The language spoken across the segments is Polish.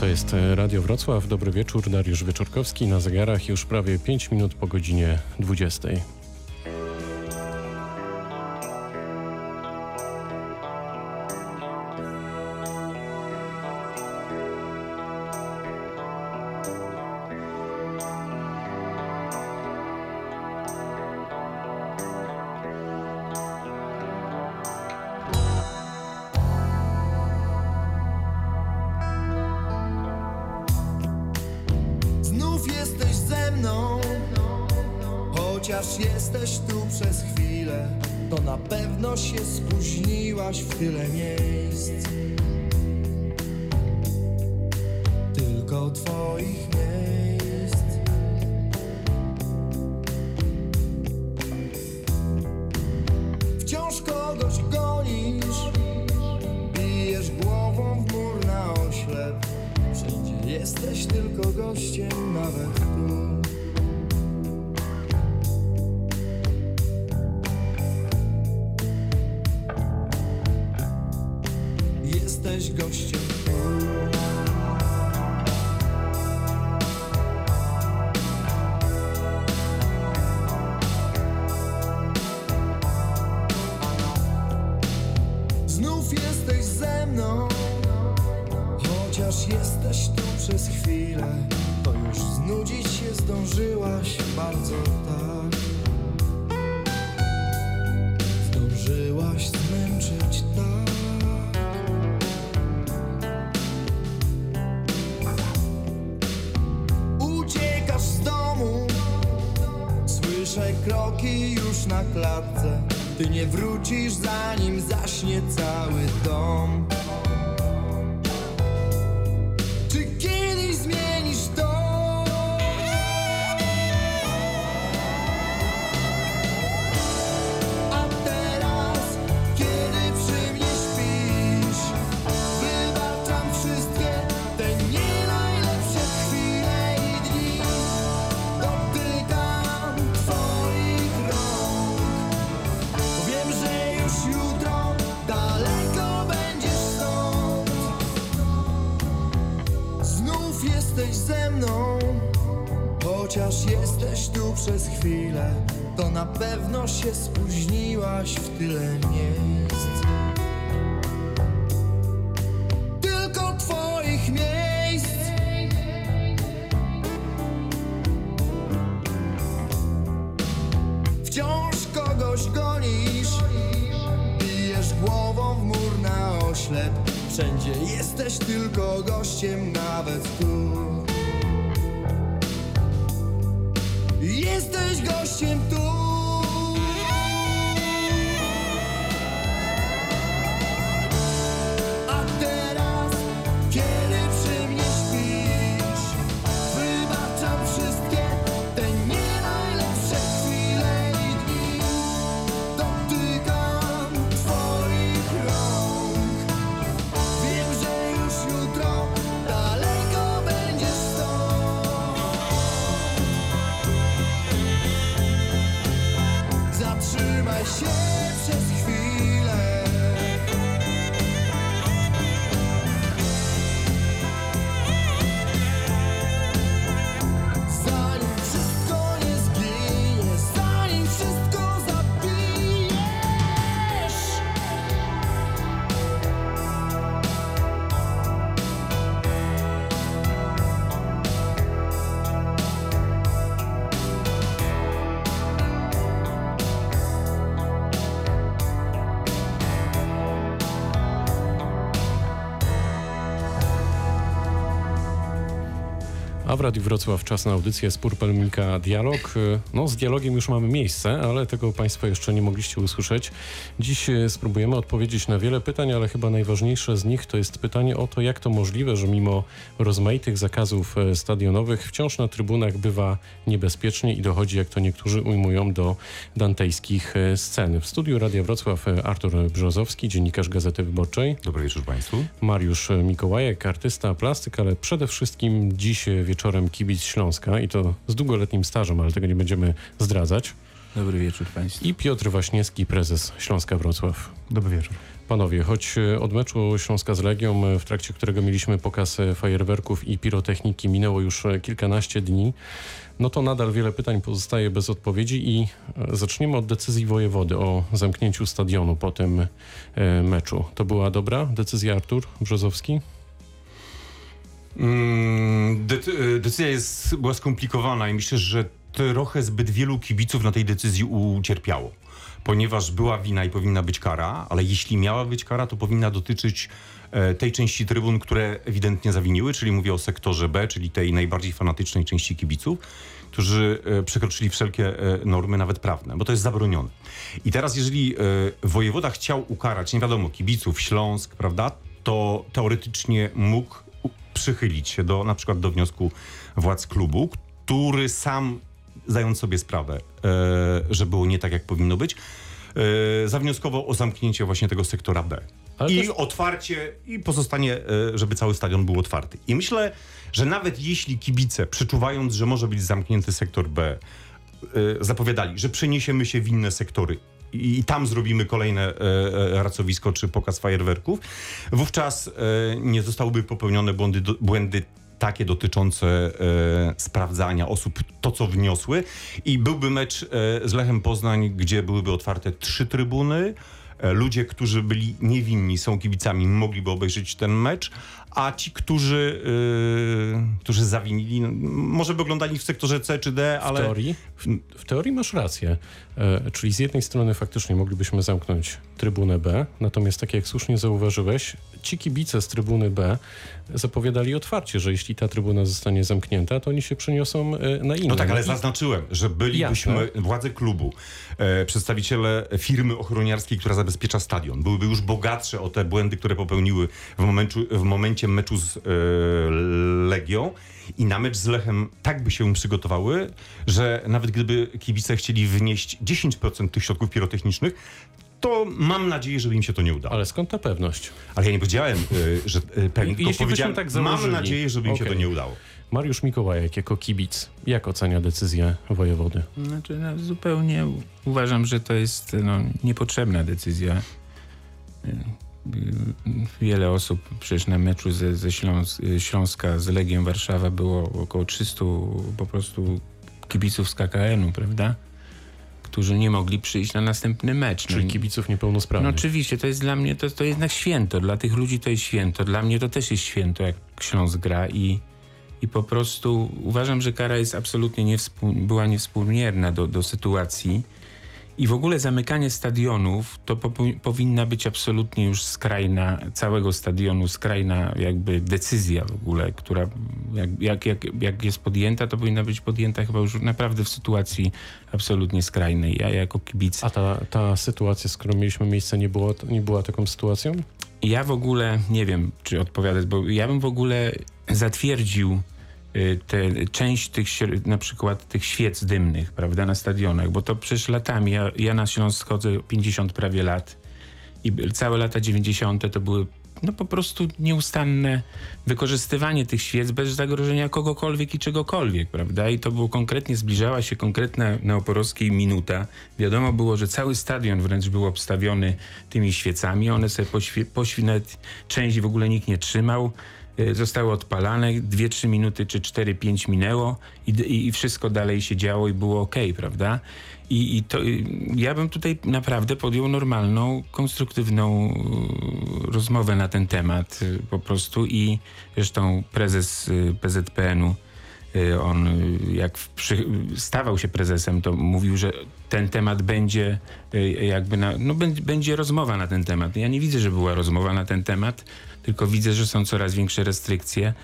To jest Radio Wrocław. Dobry wieczór. Dariusz Wieczorkowski na zegarach już prawie 5 minut po godzinie 20. kroki już na klatce. Ty nie wrócisz zanim zaśnie cały dom A w Radiu Wrocław czas na audycję z Purpelmika Dialog. No, z dialogiem już mamy miejsce, ale tego Państwo jeszcze nie mogliście usłyszeć. Dziś e, spróbujemy odpowiedzieć na wiele pytań, ale chyba najważniejsze z nich to jest pytanie o to, jak to możliwe, że mimo rozmaitych zakazów e, stadionowych wciąż na trybunach bywa niebezpiecznie i dochodzi, jak to niektórzy ujmują, do dantejskich scen. W studiu Radia Wrocław Artur Brzozowski, dziennikarz Gazety Wyborczej. Dobry wieczór Państwu. Mariusz Mikołajek, artysta, plastyk, ale przede wszystkim dziś wieczorem kibic Śląska i to z długoletnim stażem, ale tego nie będziemy zdradzać. Dobry wieczór Państwu. I Piotr Waśniewski, prezes Śląska Wrocław. Dobry wieczór. Panowie, choć e, od meczu Śląska z Legią, e, w trakcie którego mieliśmy pokaz e, fajerwerków i pirotechniki, minęło już kilkanaście dni, no to nadal wiele pytań pozostaje bez odpowiedzi i zaczniemy od decyzji wojewody o zamknięciu stadionu po tym meczu. To była dobra decyzja, Artur Brzozowski? Mm, de- decyzja jest, była skomplikowana i myślę, że trochę zbyt wielu kibiców na tej decyzji ucierpiało. Ponieważ była wina i powinna być kara, ale jeśli miała być kara, to powinna dotyczyć e, tej części trybun, które ewidentnie zawiniły, czyli mówię o sektorze B, czyli tej najbardziej fanatycznej części kibiców, którzy e, przekroczyli wszelkie e, normy, nawet prawne, bo to jest zabronione. I teraz, jeżeli wojewoda chciał ukarać, nie wiadomo, kibiców, Śląsk, prawda, to teoretycznie mógł przychylić się do, na przykład do wniosku władz klubu, który sam, zdając sobie sprawę, e, że było nie tak, jak powinno być, e, zawnioskował o zamknięcie właśnie tego sektora B. Ale I otwarcie, i pozostanie, e, żeby cały stadion był otwarty. I myślę, że nawet jeśli kibice, przeczuwając, że może być zamknięty sektor B, zapowiadali, że przeniesiemy się w inne sektory i, tam zrobimy kolejne e, e, racowisko czy pokaz fajerwerków, wówczas e, nie zostałyby popełnione błędy, błędy takie dotyczące e, sprawdzania osób, to co wniosły. I byłby mecz e, z Lechem Poznań, gdzie byłyby otwarte trzy trybuny, Ludzie, którzy byli niewinni, są kibicami, mogliby obejrzeć ten mecz, a ci, którzy, yy, którzy zawinili, no, może by oglądali w sektorze C czy D, W ale teorii, w, w teorii masz rację. E, czyli z jednej strony faktycznie moglibyśmy zamknąć trybunę B, natomiast tak jak słusznie zauważyłeś, ci kibice z trybuny B zapowiadali otwarcie, że jeśli ta trybuna zostanie zamknięta, to oni się przeniosą e, na inną. No tak, ale zaznaczyłem, że bylibyśmy, Jasne. władze klubu, e, przedstawiciele firmy ochroniarskiej, która zabezpiecza stadion, byłyby już bogatsze o te błędy, które popełniły w, momentu, w momencie meczu z e, Legią i na mecz z Lechem tak by się przygotowały, że nawet gdyby kibice chcieli wnieść 10% tych środków pirotechnicznych, to mam nadzieję, że im się to nie udało. Ale, Ale skąd ta pewność? ja nie powiedziałem, e, że e, pewnie, I- tylko powiedziałem, tak mam założyli. nadzieję, żeby im się to nie udało. Mariusz Mikołajek jako kibic, jak ocenia decyzję wojewody? Znaczy, no, zupełnie uważam, że to jest no, niepotrzebna decyzja. Wiele osób przecież na meczu ze, ze Śląs Śląska z Legią Warszawa było około 300 po prostu kibiców z KKN-u, prawda? Którzy nie mogli przyjść na następny mecz. Czyli No, kibiców no niepełnosprawnych. oczywiście, to jest dla mnie, to, to jednak święto. Dla tych ludzi to jest święto. Dla mnie to też jest święto, jak Śląsk gra i, i po prostu uważam, że kara jest absolutnie niewspół, była niewspółmierna do, do sytuacji. I w ogóle zamykanie stadionów to po, powinna być absolutnie już skrajna, całego stadionu, skrajna jakby decyzja w ogóle, która jak, jak, jak, jak jest podjęta, to powinna być podjęta chyba już naprawdę w sytuacji absolutnie skrajnej. Ja jako kibic A ta, ta sytuacja, z którą mieliśmy miejsce, nie, było, nie była taką sytuacją? Ja w ogóle nie wiem, czy odpowiadać, bo ja bym w ogóle zatwierdził te, część tych, na przykład tych świec dymnych, prawda, na stadionach, bo to przecież latami, ja, ja na Śląsk chodzę 50 prawie lat i całe lata 90. to były no po prostu nieustanne wykorzystywanie tych świec bez zagrożenia kogokolwiek i czegokolwiek, prawda? I to było konkretnie, zbliżała się konkretna neoporowskiej minuta. Wiadomo było, że cały stadion wręcz był obstawiony tymi świecami. One sobie poświ, nawet część w ogóle nikt nie trzymał. Y, Zostały odpalane, 2-3 minuty czy 4-5 minęło i, i, wszystko dalej się działo i było ok, prawda? I, i to, y, ja bym tutaj naprawdę podjął normalną, konstruktywną y, rozmowę na ten temat y, po prostu i zresztą prezes PZPN-u on jak przy, stawał się prezesem, to mówił, że ten temat będzie jakby na, no, będzie rozmowa na ten temat. Ja nie widzę, że była rozmowa na ten temat, tylko widzę, że są coraz większe restrykcje.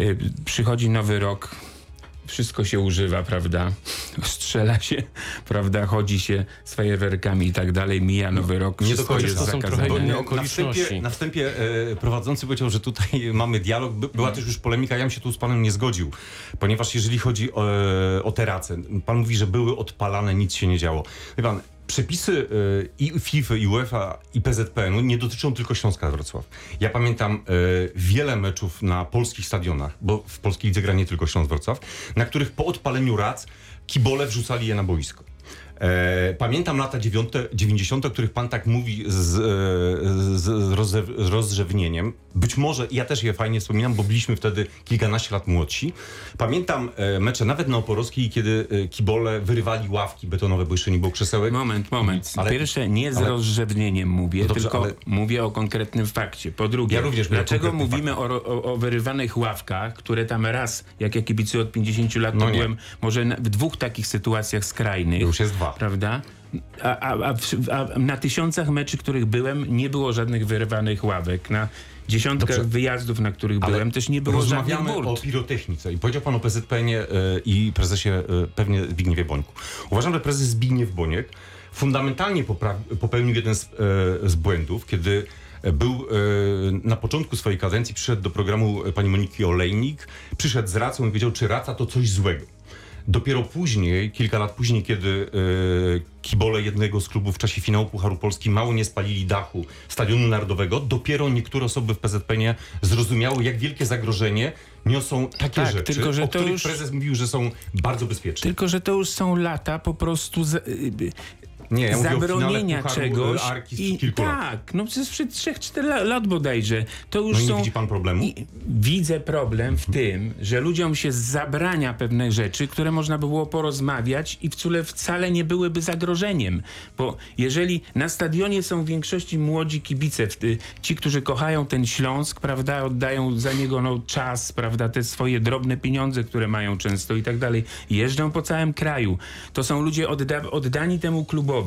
Y, Przychodzi nowy rok, wszystko się używa, prawda? Strzela się, prawda? Chodzi się z fajerwerkami i tak dalej, mija nowy rok, nie wszystko jest zakazane. na wstępie, na wstępie e, prowadzący powiedział, że tutaj mamy dialog. By, była też już polemika, ja bym się tu z panem nie zgodził, ponieważ jeżeli chodzi o, o te race, pan mówi, że były odpalane, nic się nie działo. Wie pan, przepisy e, i FIFA, i UEFA, i PZPN-u nie dotyczą tylko Śląska Wrocław. Ja pamiętam e, wiele meczów na polskich stadionach, bo w polskiej lidze gra nie tylko Śląsk Wrocław, na których po odpaleniu rac kibole wrzucali je na boisko. E, pamiętam lata 9, 90., o których pan tak mówi z, e, z rozre, rozrzewnieniem. Być może ja też je fajnie wspominam, bo byliśmy wtedy kilkanaście lat młodsi. Pamiętam e, mecze nawet na Oporowskiej, kiedy kibole wyrywali ławki betonowe, bo jeszcze nie było krzesełek. Moment, moment. Ale- Pierwsze, nie z ale- rozrzewnieniem mówię, No dobrze, tylko ale- mówię o konkretnym fakcie. Po drugie, Ja również dlaczego mówimy o, o, o wyrywanych ławkach, które tam raz, jak ja kibicuję od 50 lat, No byłem może w dwóch takich sytuacjach skrajnych. Już jest dwa. Prawda? A, a, a, w- a na tysiącach meczy, których byłem, nie było żadnych wyrywanych ławek. Na dziesiątkach Dobrze. wyjazdów, na których Ale byłem, też nie było żadnych Rozmawiamy o pirotechnice i powiedział pan o PZPN-ie e, i prezesie e, pewnie Zbigniewie Bońku. Uważam, że prezes Zbigniew Boniek fundamentalnie popełnił jeden z, e, z błędów, kiedy był na początku swojej kadencji, przyszedł do programu pani Moniki Olejnik, przyszedł z racą i powiedział, czy raca to coś złego. Dopiero później, kilka lat później, kiedy e, kibole jednego z klubów w czasie finału Pucharu Polski mało nie spalili dachu Stadionu Narodowego, dopiero niektóre osoby w PZPN zrozumiały, jak wielkie zagrożenie niosą takie Tak, rzeczy, tylko, że o których już- prezes mówił, że są bardzo bezpieczne. Tylko, że to już są lata po prostu... Z, y, Nie, ja zabronienia Pucharu, e, czegoś. I, tak, no przed 3-4 lat bodajże. To już No nie są. widzi pan problemu? I widzę problem w tym, że ludziom się zabrania pewnych rzeczy, które można by było porozmawiać i wcale, wcale nie byłyby zagrożeniem. Bo jeżeli na stadionie są w większości młodzi kibice, ci, którzy kochają ten Śląsk, prawda, oddają za niego no, czas, prawda, te swoje drobne pieniądze, które mają często i tak dalej, jeżdżą po całym kraju. To są ludzie odda oddani temu klubowi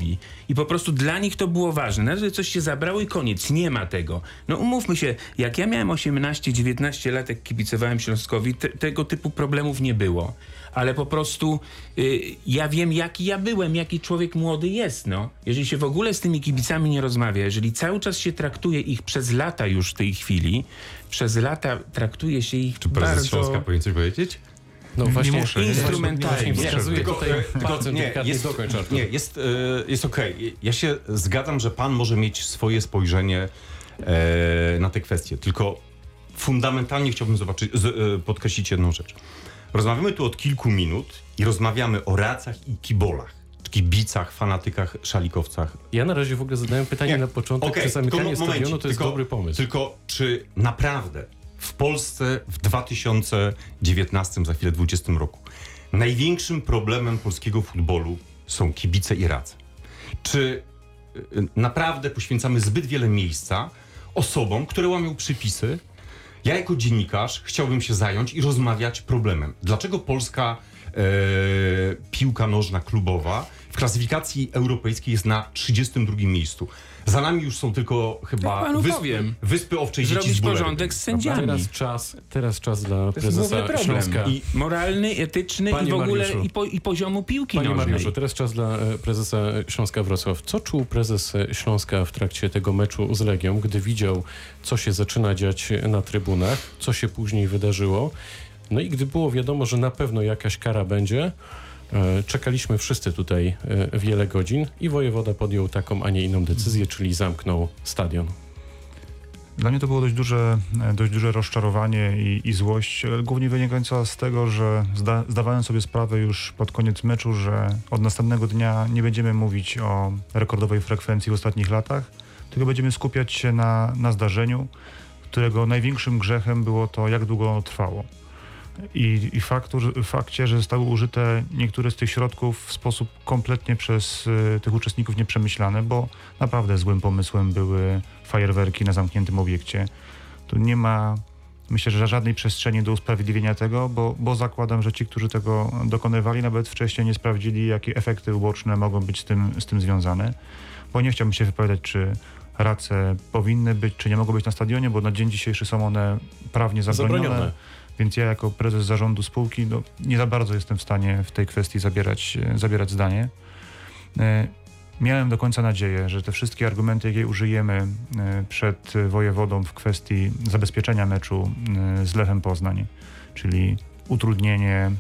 i po prostu dla nich to było ważne. Nagle coś się zabrało i koniec, nie ma tego. No umówmy się, jak ja miałem 18-19 lat, jak kibicowałem Śląskowi, te, tego typu problemów nie było. Ale po prostu y, ja wiem, jaki ja byłem, jaki człowiek młody jest. No. Jeżeli się w ogóle z tymi kibicami nie rozmawia, jeżeli cały czas się traktuje ich przez lata już w tej chwili, przez lata traktuje się ich Czy prezes bardzo... Śląska powinien coś powiedzieć? No właśnie, muszę, nie? Instrumentalnie. Właśnie wskazuje Tylko, tutaj e, procent nie, delikatnie jest, dokończ, nie, jest, jest okej. Ja się zgadzam, że pan może mieć swoje spojrzenie e, na te kwestie, tylko fundamentalnie chciałbym zobaczyć, z, e, podkreślić jedną rzecz. Rozmawiamy tu od kilku minut i rozmawiamy o racach i kibolach, kibicach, fanatykach, szalikowcach. Ja na razie w ogóle zadałem pytanie Nie, na początek, okej, czy zamykanie tylko mo- stadionu to jest tylko- dobry pomysł. Tylko czy naprawdę w Polsce w 2019, za chwilę 20 roku, największym problemem polskiego futbolu są kibice i radze? Czy y, naprawdę poświęcamy zbyt wiele miejsca osobom, które łamią przepisy? Ja jako dziennikarz chciałbym się zająć i rozmawiać problemem. Dlaczego polska e, piłka nożna klubowa w klasyfikacji europejskiej jest na 32 miejscu? Za nami już są tylko chyba panu wyspy, powiem. wyspy owczej dzieci Zrobić bulerem, porządek z sędziami. Teraz czas, teraz czas dla To jest główny prezesa problem. Śląska. I moralny, etyczny Panie i w ogóle Mariuszu. i, po, i poziomu piłki Panie nożnej. Mariuszu, teraz czas dla e, prezesa Śląska Wrocław. Co czuł prezes e, Śląska w trakcie tego meczu z Legią, gdy widział, co się zaczyna dziać na trybunach, co się później wydarzyło? No i gdy było wiadomo, że na pewno jakaś kara będzie, e, czekaliśmy wszyscy tutaj e, wiele godzin i wojewoda podjął taką, a nie inną decyzję, czyli zamknął stadion. Dla mnie to było dość duże, e, dość duże rozczarowanie i, i złość, głównie wynikająca z tego, że zda, zdawałem sobie sprawę już pod koniec meczu, że od następnego dnia nie będziemy mówić o rekordowej frekwencji w ostatnich latach, tylko będziemy skupiać się na, na zdarzeniu, którego największym grzechem było to, jak długo ono trwało. I, i że, fakcie, że zostały użyte niektóre z tych środków w sposób kompletnie przez y, tych uczestników nieprzemyślany, bo naprawdę złym pomysłem były fajerwerki na zamkniętym obiekcie. Tu nie ma, myślę, że żadnej przestrzeni do usprawiedliwienia tego, bo, bo zakładam, że ci, którzy tego dokonywali, nawet wcześniej nie sprawdzili, jakie efekty uboczne mogą być z tym, z tym związane. Bo nie chciałbym się wypowiadać, czy race powinny być, czy nie mogą być na stadionie, bo na dzień dzisiejszy są one prawnie zabronione. Zabronione. Więc ja jako prezes zarządu spółki no, nie za bardzo jestem w stanie w tej kwestii zabierać, e, zabierać zdanie. E, Miałem do końca nadzieję, że te wszystkie argumenty, jakie użyjemy e, przed wojewodą w kwestii zabezpieczenia meczu z Lechem Poznań, czyli utrudnienie,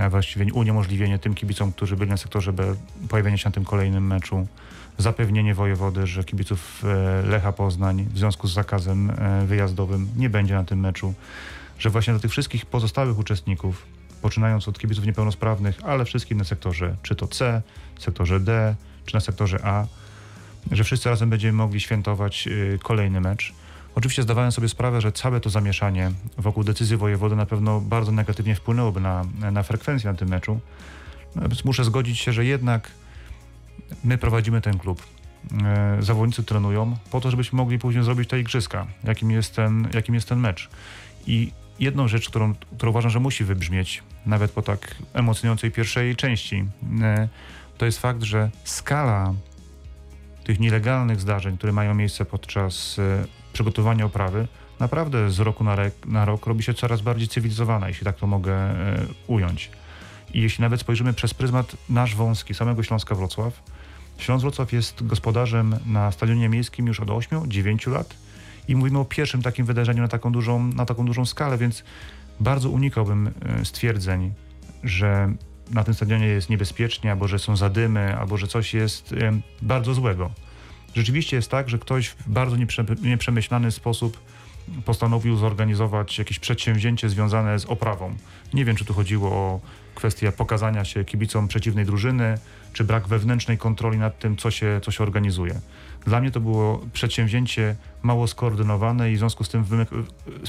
a właściwie uniemożliwienie tym kibicom, którzy byli na sektorze B, pojawienia się na tym kolejnym meczu, zapewnienie wojewody, że kibiców Lecha Poznań w związku z zakazem wyjazdowym nie będzie na tym meczu, że właśnie do tych wszystkich pozostałych uczestników poczynając od kibiców niepełnosprawnych, ale wszystkich na sektorze czy to C, sektorze D, czy na sektorze A, że wszyscy razem będziemy mogli świętować y, kolejny mecz. Oczywiście zdawałem sobie sprawę, że całe to zamieszanie wokół decyzji wojewody na pewno bardzo negatywnie wpłynęłoby na, na frekwencję na tym meczu. No, muszę zgodzić się, że jednak my prowadzimy ten klub. E, zawodnicy trenują po to, żebyśmy mogli później zrobić te igrzyska, jakim jest ten, jakim jest ten mecz. I jedną rzecz, którą, którą uważam, że musi wybrzmieć, nawet po tak emocjonującej pierwszej części, e, to jest fakt, że skala tych nielegalnych zdarzeń, które mają miejsce podczas e, przygotowania oprawy, naprawdę z roku na, na rok robi się coraz bardziej cywilizowana, jeśli tak to mogę e, ująć. I jeśli nawet spojrzymy przez pryzmat nasz wąski, samego Śląska Wrocław, Śląsk Wrocław jest gospodarzem na stadionie miejskim już od 8-9 lat i mówimy o pierwszym takim wydarzeniu na taką dużą, na taką dużą skalę, więc bardzo unikałbym e, stwierdzeń, że na tym stadionie jest niebezpiecznie, albo że są zadymy, albo że coś jest e, bardzo złego. Rzeczywiście jest tak, że ktoś w bardzo nieprze- nieprzemyślany sposób postanowił zorganizować jakieś przedsięwzięcie związane z oprawą. Nie wiem, czy tu chodziło o kwestię pokazania się kibicom przeciwnej drużyny, czy brak wewnętrznej kontroli nad tym, co się, co się organizuje. Dla mnie to było przedsięwzięcie mało skoordynowane i w związku z tym wymyk-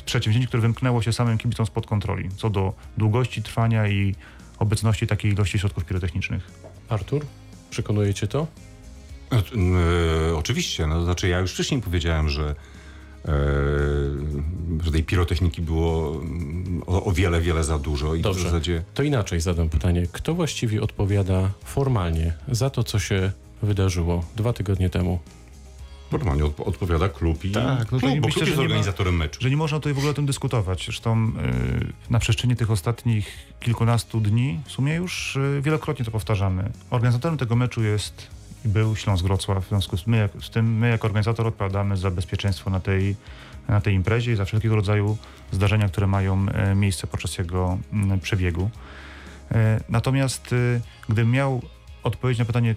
przedsięwzięcie, które wymknęło się samym kibicom spod kontroli, co do długości trwania i obecności takiej ilości środków pirotechnicznych. Artur, przekonujecie to? E, e, oczywiście, no, znaczy ja już wcześniej powiedziałem, że, e, że tej pirotechniki było mm, o, o wiele, wiele za dużo i Dobrze. w zasadzie To inaczej zadam pytanie. Kto właściwie odpowiada formalnie za to, co się wydarzyło dwa tygodnie temu? Normalnie odp- odpowiada klub i Tak, no klub, bo myślę, klub jest nie ma- organizatorem meczu. że nie można tutaj w ogóle o tym dyskutować. Zresztą yy, na przestrzeni tych ostatnich kilkunastu dni w sumie już yy, wielokrotnie to powtarzamy. Organizatorem tego meczu jest i był Śląsk Wrocław. W związku z, my, jak, z tym my jako organizator odpowiadamy za bezpieczeństwo na tej, na tej imprezie i za wszelkiego rodzaju zdarzenia, które mają e, miejsce podczas jego mm, przebiegu. E, Natomiast y, gdybym miał odpowiedzieć na pytanie,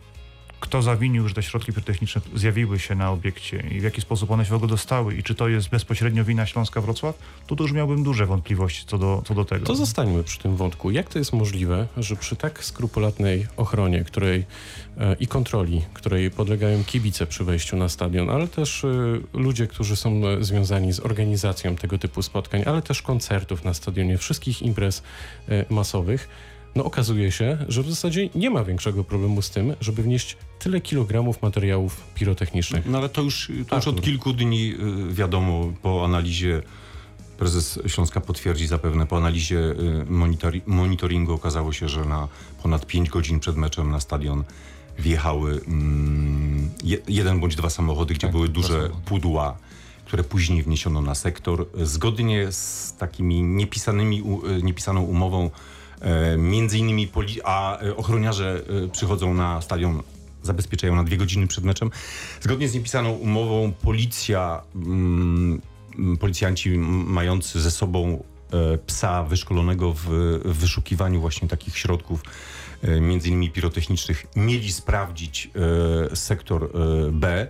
kto zawinił, że te środki pirotechniczne zjawiły się na obiekcie i w jaki sposób one się w ogóle dostały i czy to jest bezpośrednio wina Śląska Wrocław, to, już miałbym duże wątpliwości co do, co do tego. To zostańmy przy tym wątku. Jak to jest możliwe, że przy tak skrupulatnej ochronie, której e, i kontroli, której podlegają kibice przy wejściu na stadion, ale też e, ludzie, którzy są e, związani z organizacją tego typu spotkań, ale też koncertów na stadionie, wszystkich imprez e, masowych, no okazuje się, że w zasadzie nie ma większego problemu z tym, żeby wnieść tyle kilogramów materiałów pirotechnicznych. No ale to już, to już od kilku dni y, wiadomo po analizie, prezes Śląska potwierdzi zapewne, po analizie y, monitori- monitoringu okazało się, że na ponad 5 godzin przed meczem na stadion wjechały mm, je, jeden bądź dwa samochody, gdzie Tak, były duże pudła, które później wniesiono na sektor. Zgodnie z takimi niepisanymi, y, niepisaną umową, między innymi, poli- a e, ochroniarze e, przychodzą na stadion zabezpieczają na dwie godziny przed meczem. Zgodnie z niepisaną umową policja, mm, policjanci mający ze sobą e, psa wyszkolonego w, wyszukiwaniu właśnie takich środków, e, między innymi pirotechnicznych, mieli sprawdzić e, sektor e, B.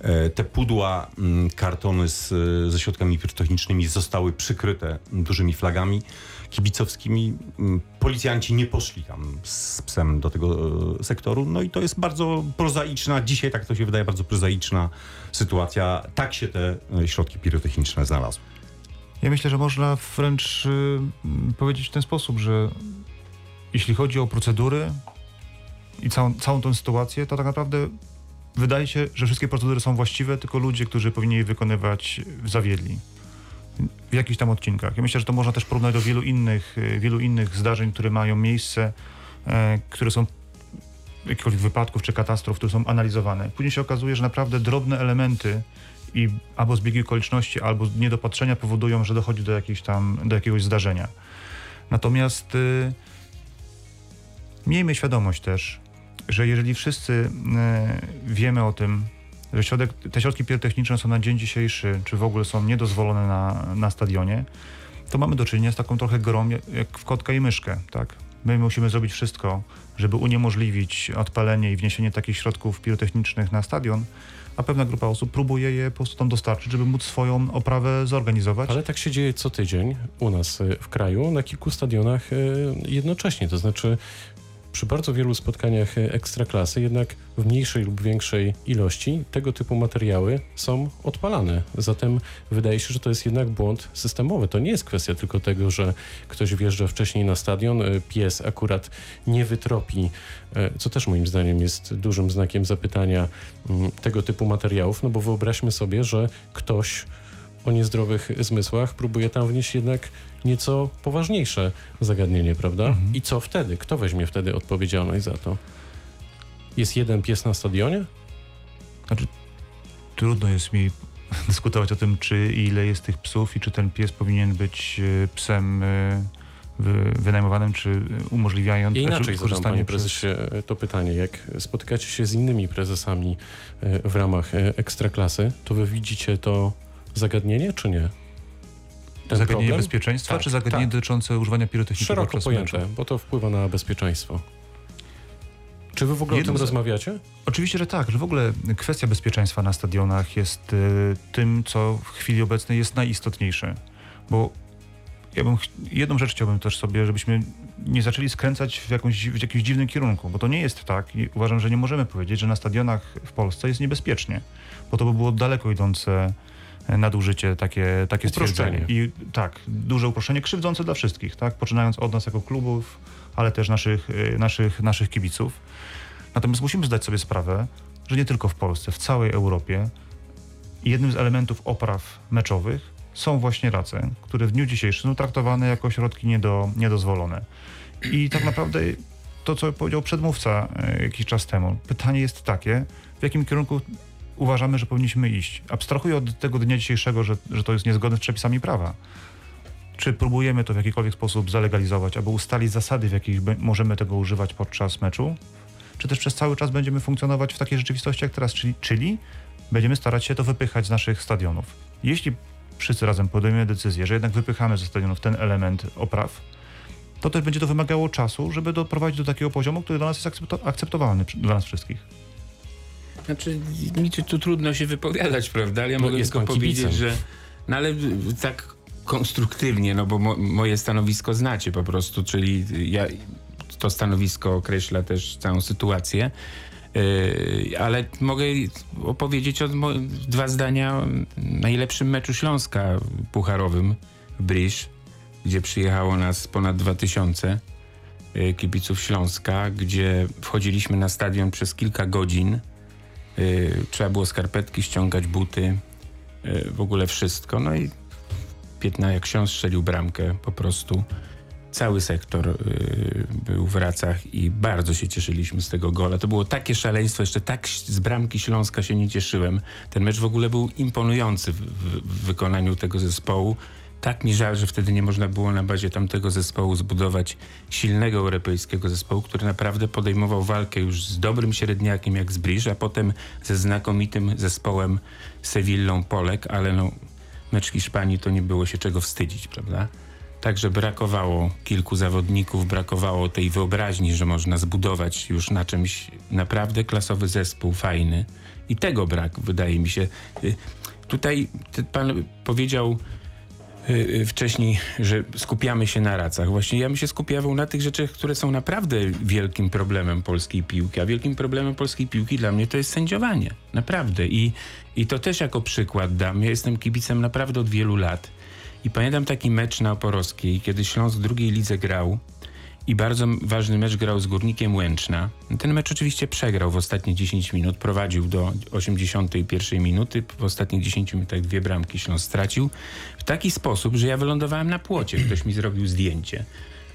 E, Te pudła, mm, kartony z, ze środkami pirotechnicznymi zostały przykryte dużymi flagami kibicowskimi. Mm, Policjanci nie poszli tam z psem do tego e, sektoru. No i to jest bardzo prozaiczna, dzisiaj tak to się wydaje, bardzo prozaiczna sytuacja. Tak się te e, środki pirotechniczne znalazły. Ja myślę, że można wręcz y, powiedzieć w ten sposób, że jeśli chodzi o procedury i całą, całą tą sytuację, to tak naprawdę wydaje się, że wszystkie procedury są właściwe, tylko ludzie, którzy powinni je wykonywać, zawiedli. W jakichś tam odcinkach. Ja myślę, że to można też porównać do wielu innych, y, wielu innych zdarzeń, które mają miejsce, e, które są jakichkolwiek wypadków czy katastrof, które są analizowane. Później się okazuje, że naprawdę drobne elementy i albo zbiegi okoliczności, albo niedopatrzenia powodują, że dochodzi do, tam, do jakiegoś zdarzenia. Natomiast y, miejmy świadomość też, że jeżeli wszyscy y, wiemy o tym, środek, te środki pirotechniczne są na dzień dzisiejszy, czy w ogóle są niedozwolone na, na stadionie, to mamy do czynienia z taką trochę grą jak- w kotka i myszkę, tak? My musimy zrobić wszystko, żeby uniemożliwić odpalenie i wniesienie takich środków pirotechnicznych na stadion, a pewna grupa osób próbuje je po prostu tam dostarczyć, żeby móc swoją oprawę zorganizować. Ale tak się dzieje co tydzień u nas y, w kraju, na kilku stadionach y, jednocześnie. To znaczy, przy bardzo wielu spotkaniach y, ekstraklasy, jednak w mniejszej lub większej ilości tego typu materiały są odpalane. Zatem wydaje się, że to jest jednak błąd systemowy. To nie jest kwestia tylko tego, że ktoś wjeżdża wcześniej na stadion, y, pies akurat nie wytropi, y, co też moim zdaniem jest dużym znakiem zapytania mm, tego typu materiałów, no bo wyobraźmy sobie, że ktoś o niezdrowych zmysłach, próbuje tam wnieść jednak nieco poważniejsze zagadnienie, prawda? Mhm. I co wtedy? Kto weźmie wtedy odpowiedzialność za to? Jest jeden pies na stadionie? Trudno jest mi dyskutować o tym, czy ile jest tych psów i czy ten pies powinien być e, psem e, wy- wynajmowanym, czy umożliwiając Ja znaczy inaczej zadam, panie przez- prezesie, to pytanie. Jak spotykacie się z innymi prezesami e, w ramach e, ekstraklasy, to wy widzicie to zagadnienie, czy nie? Ten Zagadnienie problem? bezpieczeństwa, Tak, czy zagadnienie tak. dotyczące używania pirotechniki Szeroko pojęte, meczu? bo to wpływa na bezpieczeństwo. Czy wy w ogóle o tym rozmawiacie? Oczywiście, że tak, że w ogóle kwestia bezpieczeństwa na stadionach jest e, tym, co w chwili obecnej jest najistotniejsze. Bo ja bym, jedną rzecz chciałbym też sobie, żebyśmy nie zaczęli skręcać w, jakąś, w jakimś dziwnym kierunku, bo to nie jest tak i uważam, że nie możemy powiedzieć, że na stadionach w Polsce jest niebezpiecznie, bo to by było daleko idące nadużycie, takie, takie stwierdzenie. I tak, duże uproszczenie, krzywdzące dla wszystkich, tak, poczynając od nas jako klubów, ale też naszych, e, naszych, naszych kibiców. Natomiast musimy zdać sobie sprawę, że nie tylko w Polsce, w całej Europie jednym z elementów opraw meczowych są właśnie race, które w dniu dzisiejszym są traktowane jako środki niedo, niedozwolone. I tak naprawdę to, co powiedział przedmówca e, jakiś czas temu, pytanie jest takie, w jakim kierunku uważamy, że powinniśmy iść. Abstrahuję od tego dnia dzisiejszego, że, że to jest niezgodne z przepisami prawa. Czy próbujemy to w jakikolwiek sposób zalegalizować, aby ustalić zasady, w jakich możemy tego używać podczas meczu? Czy też przez cały czas będziemy funkcjonować w takiej rzeczywistości jak teraz, czyli, czyli będziemy starać się to wypychać z naszych stadionów. Jeśli wszyscy razem podejmiemy decyzję, że jednak wypychamy ze stadionów ten element opraw, to też będzie to wymagało czasu, żeby doprowadzić do takiego poziomu, który dla nas jest akcepto- akceptowalny dla nas wszystkich. Znaczy, mi tu, trudno się wypowiadać, prawda? Ale ja No, mogę tylko kibicem. powiedzieć, że. No ale tak konstruktywnie, no bo mo, moje stanowisko znacie po prostu, czyli ja to stanowisko określa też całą sytuację. Yy, ale mogę opowiedzieć o mo- dwa zdania o najlepszym meczu Śląska pucharowym w Brisz, gdzie przyjechało nas ponad 2000 yy, kibiców Śląska, gdzie wchodziliśmy na stadion przez kilka godzin. Yy, trzeba było skarpetki ściągać, buty, yy, w ogóle wszystko. No i 15, jak ksiądz strzelił bramkę po prostu. Cały sektor yy, był w racach i bardzo się cieszyliśmy z tego gola. To było takie szaleństwo, jeszcze tak z bramki Śląska się nie cieszyłem. Ten mecz w ogóle był imponujący w, w wykonaniu tego zespołu. Tak mi żal, że wtedy nie można było na bazie tamtego zespołu zbudować silnego europejskiego zespołu, który naprawdę podejmował walkę już z dobrym średniakiem jak z a potem ze znakomitym zespołem Sewillą Polek, ale no mecz Hiszpanii to nie było się czego wstydzić, prawda? Także brakowało kilku zawodników, brakowało tej wyobraźni, że można zbudować już na czymś naprawdę klasowy zespół, fajny. I tego brak, wydaje mi się. Y, Tutaj pan powiedział wcześniej, że skupiamy się na racach. Właśnie ja bym się skupiał na tych rzeczach, które są naprawdę wielkim problemem polskiej piłki. A wielkim problemem polskiej piłki dla mnie to jest sędziowanie. Naprawdę. I, i to też jako przykład dam. Ja jestem kibicem naprawdę od wielu lat. I pamiętam taki mecz na Oporowskiej, kiedy Śląsk w drugiej lidze grał i bardzo ważny mecz grał z Górnikiem Łęczna. Ten mecz oczywiście przegrał w ostatnie 10 minut, prowadził do 81 minuty, w ostatnich 10 minutach dwie bramki Śląsk stracił w taki sposób, że ja wylądowałem na płocie, ktoś mi zrobił zdjęcie.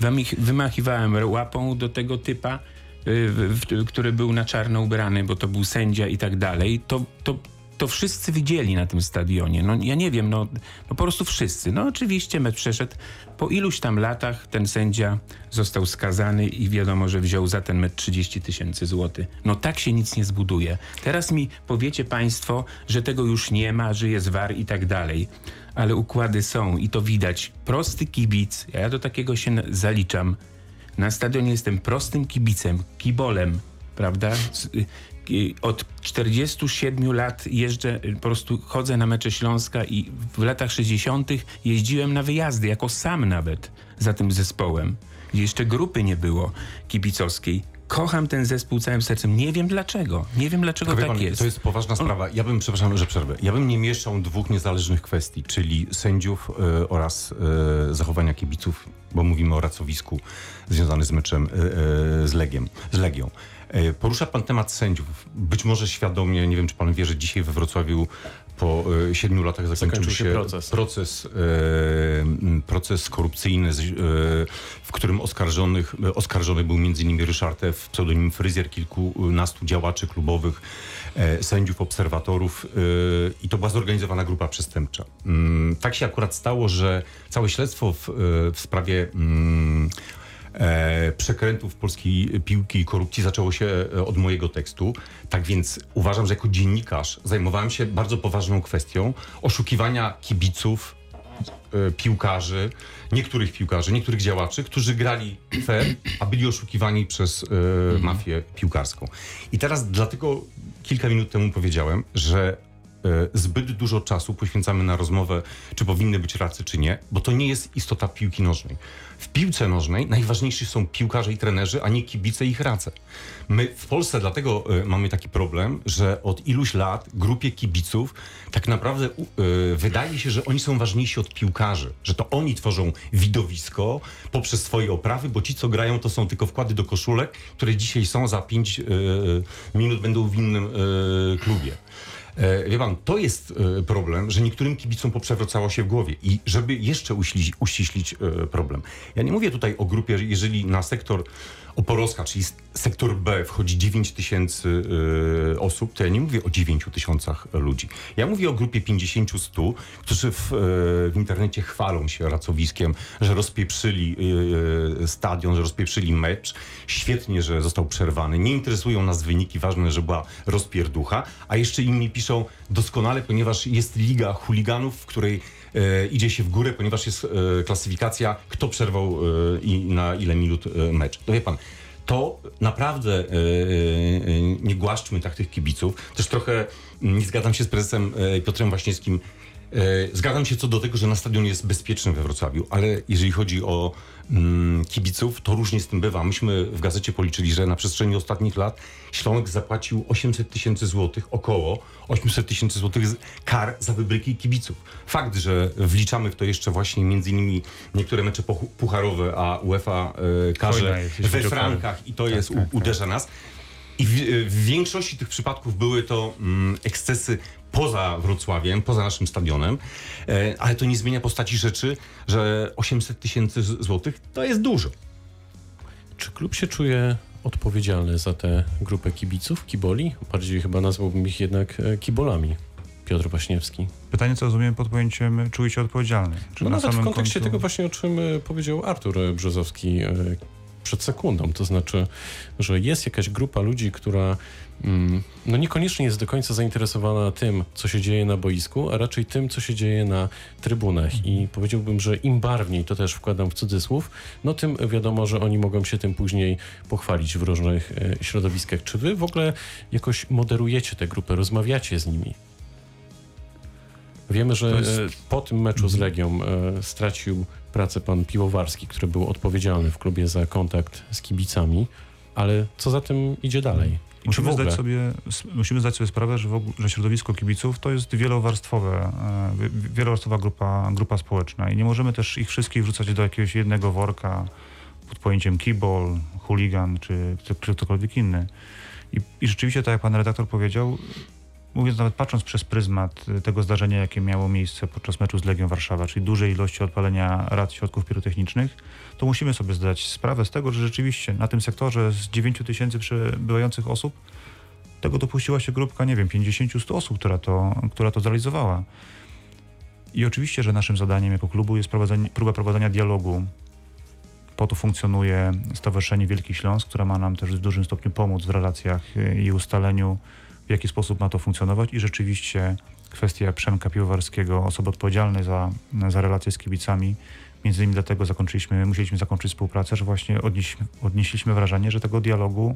Wymach- Wymachiwałem łapą do tego typa, y, który był na czarno ubrany, bo to był sędzia i tak dalej. To, to, to wszyscy widzieli na tym stadionie. No ja nie wiem, no, no po prostu wszyscy. No oczywiście mecz przeszedł. Po iluś tam latach ten sędzia został skazany i wiadomo, że wziął za ten mecz 30 tysięcy złotych. No tak się nic nie zbuduje. Teraz mi powiecie państwo, że tego już nie ma, że jest war i tak dalej. Ale układy są i to widać. Prosty kibic, ja do takiego się zaliczam, Na stadionie jestem prostym kibicem, kibolem, prawda? Y, y, Od 47 lat jeżdżę, y, po prostu chodzę na mecze Śląska i w latach 60. jeździłem na wyjazdy, jako sam nawet za tym zespołem, gdzie jeszcze grupy nie było kibicowskiej. Kocham ten zespół całym sercem. Nie wiem dlaczego. Nie wiem dlaczego Tylko tak pan, jest. To jest poważna sprawa. Ja bym, przepraszam, że przerwę. Ja bym nie mieszał dwóch niezależnych kwestii, czyli sędziów e, oraz e, zachowania kibiców, bo mówimy o racowisku związanym z meczem e, e, z, Legiem, z Legią. E, porusza pan temat sędziów. Być może świadomie, nie wiem czy pan wie, że dzisiaj we Wrocławiu po e, siedmiu latach zakończył, się proces. proces, e, proces korupcyjny, w którym oskarżonych, oskarżony był m.in. Ryszard F., pseudonim Fryzjer, kilkunastu działaczy klubowych, sędziów, obserwatorów i to była zorganizowana grupa przestępcza. Mm, Tak się akurat stało, że całe śledztwo w, w sprawie mm, przekrętów polskiej piłki i korupcji zaczęło się e, od mojego tekstu. Tak więc uważam, że jako dziennikarz zajmowałem się bardzo poważną kwestią oszukiwania kibiców, e, piłkarzy, niektórych piłkarzy, niektórych działaczy, którzy grali fair, a byli oszukiwani przez e, mafię piłkarską. I teraz dlatego kilka minut temu powiedziałem, że e, zbyt dużo czasu poświęcamy na rozmowę, czy powinny być racy, czy nie, bo to nie jest istota piłki nożnej. W piłce nożnej najważniejsi są piłkarze i trenerzy, a nie kibice i ich race. My w Polsce dlatego e, mamy taki problem, że od iluś lat grupie kibiców tak naprawdę e, wydaje się, że oni są ważniejsi od piłkarzy, że to oni tworzą widowisko poprzez swoje oprawy, bo ci, co grają, to są tylko wkłady do koszulek, które dzisiaj są, za 5 minut będą w innym e, klubie. E, Wie pan, to jest e, problem, że niektórym kibicom poprzewracało się w głowie. I żeby jeszcze uściślić e, problem. Ja nie mówię tutaj o grupie, jeżeli na sektor Oporoska, czyli sektor B wchodzi 9 tysięcy e, osób, to ja nie mówię o 9 tysiącach ludzi. Ja mówię o grupie 50-100, którzy w, e, w internecie chwalą się racowiskiem, że rozpieprzyli e, stadion, że rozpieprzyli mecz. Świetnie, że został przerwany. Nie interesują nas wyniki, ważne, że była rozpierducha. A jeszcze inni piszą doskonale, ponieważ jest liga chuliganów, w której idzie się w górę, ponieważ jest e, klasyfikacja, kto przerwał e, i na ile minut e, mecz. To wie pan, to naprawdę e, e, nie głaszczmy tak tych kibiców. Też trochę mm, nie zgadzam się z prezesem e, Piotrem Waśniewskim. E, Zgadzam się co do tego, że na stadion jest bezpieczny we Wrocławiu, ale jeżeli chodzi o kibiców, to różnie z tym bywa. Myśmy w gazecie policzyli, że na przestrzeni ostatnich lat Śląsk zapłacił 800 tysięcy złotych, około 800 tysięcy złotych kar za wybryki kibiców. Fakt, że wliczamy w to jeszcze właśnie między innymi niektóre mecze pucharowe, a UEFA e, karze we frankach i to Tak, jest, tak, tak. uderza nas. I w, w większości tych przypadków były to mm, ekscesy poza Wrocławiem, poza naszym stadionem, e, ale to nie zmienia postaci rzeczy, że 800 tysięcy złotych to jest dużo. Czy klub się czuje odpowiedzialny za tę grupę kibiców, kiboli? Bardziej chyba nazwałbym ich jednak e, kibolami. Piotr Waśniewski. Pytanie, co rozumiem pod pojęciem czuje się odpowiedzialny. Czy No na nawet w kontekście końcu- tego właśnie, o czym e, powiedział Artur Brzozowski przed sekundą. To znaczy, że jest jakaś grupa ludzi, która mm, no niekoniecznie jest do końca zainteresowana tym, co się dzieje na boisku, a raczej tym, co się dzieje na trybunach. I powiedziałbym, że im barwniej, to też wkładam w cudzysłów, no tym wiadomo, że oni mogą się tym później pochwalić w różnych e, środowiskach. Czy wy w ogóle jakoś moderujecie tę grupę, rozmawiacie z nimi? Wiemy, że jest- e, po tym meczu z Legią e, stracił pracę pan Piwowarski, który był odpowiedzialny w klubie za kontakt z kibicami, ale co za tym idzie dalej? Musimy zdać, sobie, musimy zdać sobie sprawę, że, ogóle, że środowisko kibiców to jest wielowarstwowe, e, wi- wielowarstwowa grupa, grupa społeczna i nie możemy też ich wszystkich wrzucać do jakiegoś jednego worka pod pojęciem kibol, chuligan czy, czy, czy ktokolwiek inny. I, I rzeczywiście, tak jak pan redaktor powiedział, mówiąc nawet patrząc przez pryzmat y, tego zdarzenia, jakie miało miejsce podczas meczu z Legią Warszawa, czyli dużej ilości odpalenia rad środków pirotechnicznych, to musimy sobie zdać sprawę z tego, że rzeczywiście na tym sektorze z 9 tysięcy przebywających osób tego dopuściła się grupka, nie wiem, 50-100 osób, która to, która to zrealizowała. I oczywiście, że naszym zadaniem jako klubu jest prowadzenie, próba prowadzenia dialogu. Po to funkcjonuje Stowarzyszenie Wielki Śląsk, które ma nam też w dużym stopniu pomóc w relacjach y, i ustaleniu, w jaki sposób ma to funkcjonować. I rzeczywiście kwestia Przemka Piwowarskiego, osoby odpowiedzialnej za, za relacje z kibicami, Między innymi dlatego zakończyliśmy, musieliśmy zakończyć współpracę, że właśnie odnieśliśmy, odnieśliśmy wrażenie, że tego dialogu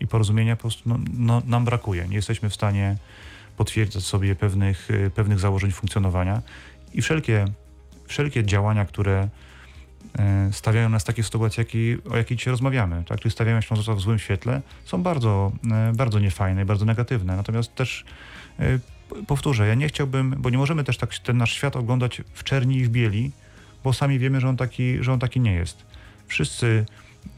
i porozumienia po prostu no, no, nam brakuje. Nie jesteśmy w stanie potwierdzać sobie pewnych, y, pewnych założeń funkcjonowania i wszelkie, wszelkie działania, które stawiają nas w takiej sytuacji, jakiej, o jakiej dzisiaj rozmawiamy, tak? czyli stawiają Ślązoka w złym świetle, są bardzo, e, bardzo niefajne i bardzo negatywne. Natomiast też e, powtórzę, ja nie chciałbym, bo nie możemy też tak ten nasz świat oglądać w czerni i w bieli, bo sami wiemy, że on taki, że on taki nie jest. Wszyscy,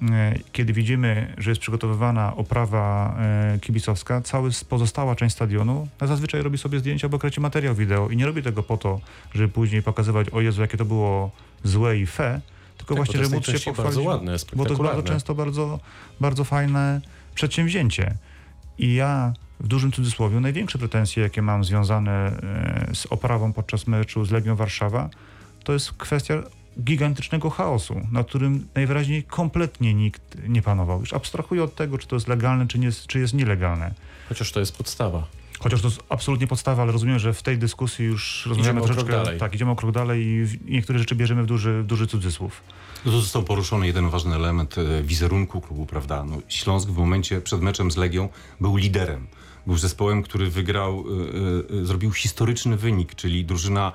e, kiedy widzimy, że jest przygotowywana oprawa e, kibicowska, cała pozostała część stadionu zazwyczaj robi sobie zdjęcia albo kręci materiał wideo i nie robi tego po to, żeby później pokazywać, o Jezu, jakie to było złe i fe, tylko Tak, właśnie, żeby móc się pochwalić. bardzo ładne, bo to jest bardzo często bardzo, bardzo fajne przedsięwzięcie. I ja w dużym cudzysłowie największe pretensje, jakie mam związane e, z oprawą podczas meczu z Legią Warszawa, to jest kwestia gigantycznego chaosu, na którym najwyraźniej kompletnie nikt nie panował. Już abstrahuję od tego, czy to jest legalne, czy, nie, czy jest nielegalne. Chociaż to jest podstawa. Chociaż to jest absolutnie podstawa, ale rozumiem, że w tej dyskusji już rozmawiamy o krok troszeczkę... dalej. Tak, idziemy o krok dalej i w- i niektóre rzeczy bierzemy w duży, w duży cudzysłów. No to został poruszony jeden ważny element e, wizerunku klubu, prawda? No, Śląsk w momencie przed meczem z Legią był liderem. Był zespołem, który wygrał, e, e, zrobił historyczny wynik, czyli drużyna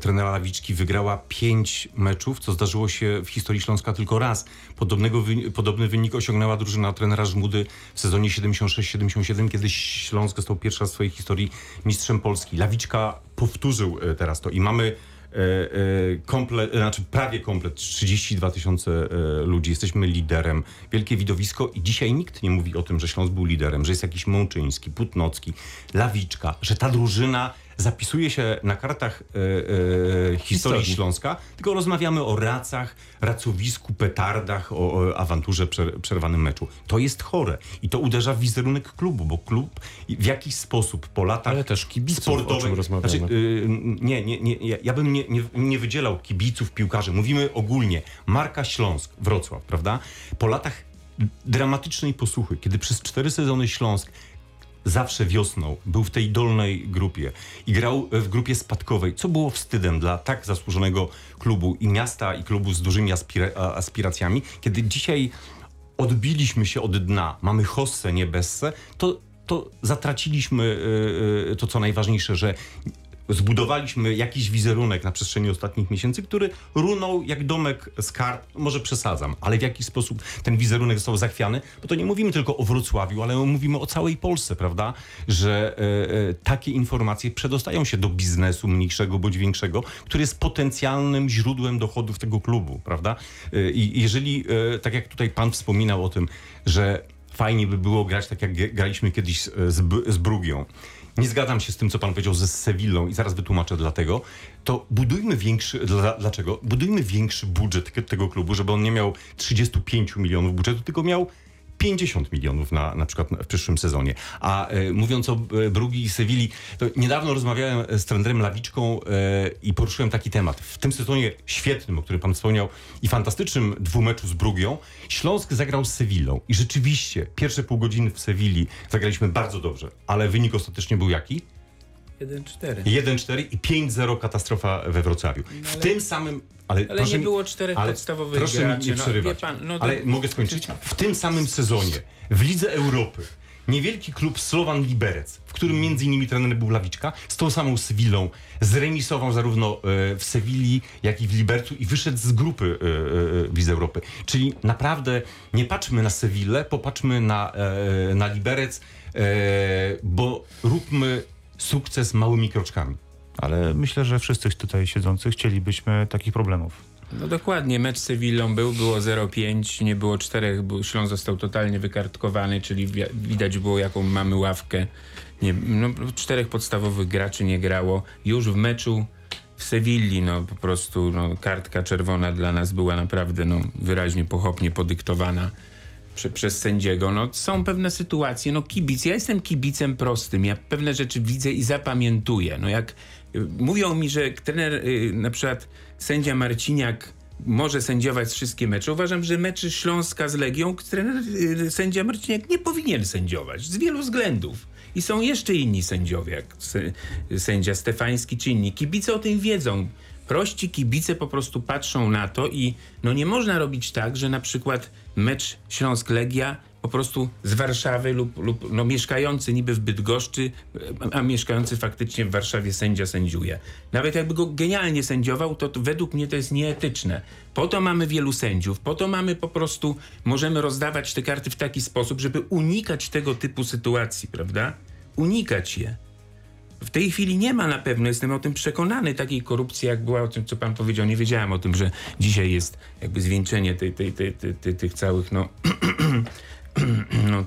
trenera Lawiczki wygrała pięć meczów, co zdarzyło się w historii Śląska tylko raz. Podobnego, podobny wynik osiągnęła drużyna trenera Żmudy w sezonie 76-77, kiedy Śląsk został pierwszy raz w swojej historii mistrzem Polski. Lawiczka powtórzył teraz to i mamy komplet, znaczy prawie komplet, 32 tysiące e, ludzi. Jesteśmy liderem, wielkie widowisko i dzisiaj nikt nie mówi o tym, że Śląsk był liderem, że jest jakiś Mączyński, Putnocki, Lawiczka, że ta drużyna zapisuje się na kartach e, e, historii Historii. Śląska, tylko rozmawiamy o racach, racowisku, petardach, o, o awanturze przer, przerwanym meczu. To jest chore i to uderza w wizerunek klubu, bo klub w jakiś sposób po latach Ale też kibiców, sportowej, o czym rozmawiamy. Znaczy, y, nie, nie, nie, ja- ja bym nie, nie, nie wydzielał kibiców, piłkarzy. Mówimy ogólnie. Marka Śląsk, Wrocław, prawda? Po latach dramatycznej posłuchy, kiedy przez cztery sezony Śląsk zawsze wiosną był w tej dolnej grupie i grał w grupie spadkowej, co było wstydem dla tak zasłużonego klubu i miasta, i klubu z dużymi aspira- aspiracjami, kiedy dzisiaj odbiliśmy się od dna, mamy hossę, nie bessę, to, to zatraciliśmy y, y, to, co najważniejsze, że zbudowaliśmy jakiś wizerunek na przestrzeni ostatnich miesięcy, który runął jak domek z kart, może przesadzam, ale w jakiś sposób ten wizerunek został zachwiany, bo to nie mówimy tylko o Wrocławiu, ale mówimy o całej Polsce, prawda, że e, e, takie informacje przedostają się do biznesu mniejszego bądź większego, który jest potencjalnym źródłem dochodów tego klubu, prawda? E, I jeżeli, e, tak jak tutaj pan wspominał o tym, że fajnie by było grać tak, jak graliśmy kiedyś z, z Brugią. Nie zgadzam się z tym, co pan powiedział ze Sewillą i zaraz wytłumaczę dlatego. To budujmy większy, dla, dlaczego? Budujmy większy budżet tego klubu, żeby on nie miał 35 milionów budżetu, tylko miał 50 milionów na, na przykład w przyszłym sezonie. A e, mówiąc o e, Brugi i Sewilli, to niedawno rozmawiałem z trenerem Lawiczką e, i poruszyłem taki temat. W tym sezonie świetnym, o którym pan wspomniał, i fantastycznym dwumeczu z Brugią, Śląsk zagrał z Sewillą. I rzeczywiście, pierwsze pół godziny w Sewilli zagraliśmy bardzo dobrze, ale wynik ostatecznie był jaki? 1-4. 1-4 i 5-0 katastrofa we Wrocławiu. w tym samym. Ale, Ale nie mi- było czterech ale podstawowych Proszę graczy. mi nie No, przerywać. pan, no to- ale mogę skończyć? W tym samym sezonie w Lidze Europy niewielki klub Slovan Liberec, w którym między innymi trener był Lawiczka, z tą samą Sewillą zremisował zarówno e, w Sewilli, jak i w Libercu i wyszedł z grupy e, e, Lidze Europy. Czyli naprawdę nie patrzmy na Sewillę, popatrzmy na, e, na Liberec, e, bo róbmy sukces małymi kroczkami. Ale myślę, że wszyscy tutaj siedzących chcielibyśmy takich problemów. No dokładnie, mecz z Sewillą był, było 0-5, nie było czterech, bo Śląsk został totalnie wykartkowany, czyli wi- widać było jaką mamy ławkę. Nie, no, czterech podstawowych graczy nie grało. Już w meczu w Sewilli, no po prostu no, kartka czerwona dla nas była naprawdę no, wyraźnie pochopnie podyktowana prze, przez sędziego. No, są pewne sytuacje, no kibic, ja jestem kibicem prostym, ja pewne rzeczy widzę i zapamiętuję. No jak y, mówią mi, że trener, y, na przykład sędzia Marciniak może sędziować wszystkie mecze. Uważam, że meczy Śląska z Legią trener, y, sędzia Marciniak nie powinien sędziować z wielu względów. I są jeszcze inni sędziowie, jak sędzia Stefański czy inni. Kibice o tym wiedzą. Prości kibice po prostu patrzą na to i no nie można robić tak, że na przykład mecz Śląsk-Legia po prostu z Warszawy lub, lub no, mieszkający niby w Bydgoszczy, a mieszkający faktycznie w Warszawie sędzia sędziuje. Nawet jakby go genialnie sędziował, to, to według mnie to jest nieetyczne. Po to mamy wielu sędziów, po to mamy po prostu, możemy rozdawać te karty w taki sposób, żeby unikać tego typu sytuacji, prawda? Unikać je. W tej chwili nie ma na pewno, jestem o tym przekonany, takiej korupcji, jak była o tym, co pan powiedział. Nie wiedziałem o tym, że dzisiaj jest jakby zwieńczenie tej, tej, tej, tej, tych całych, no, no,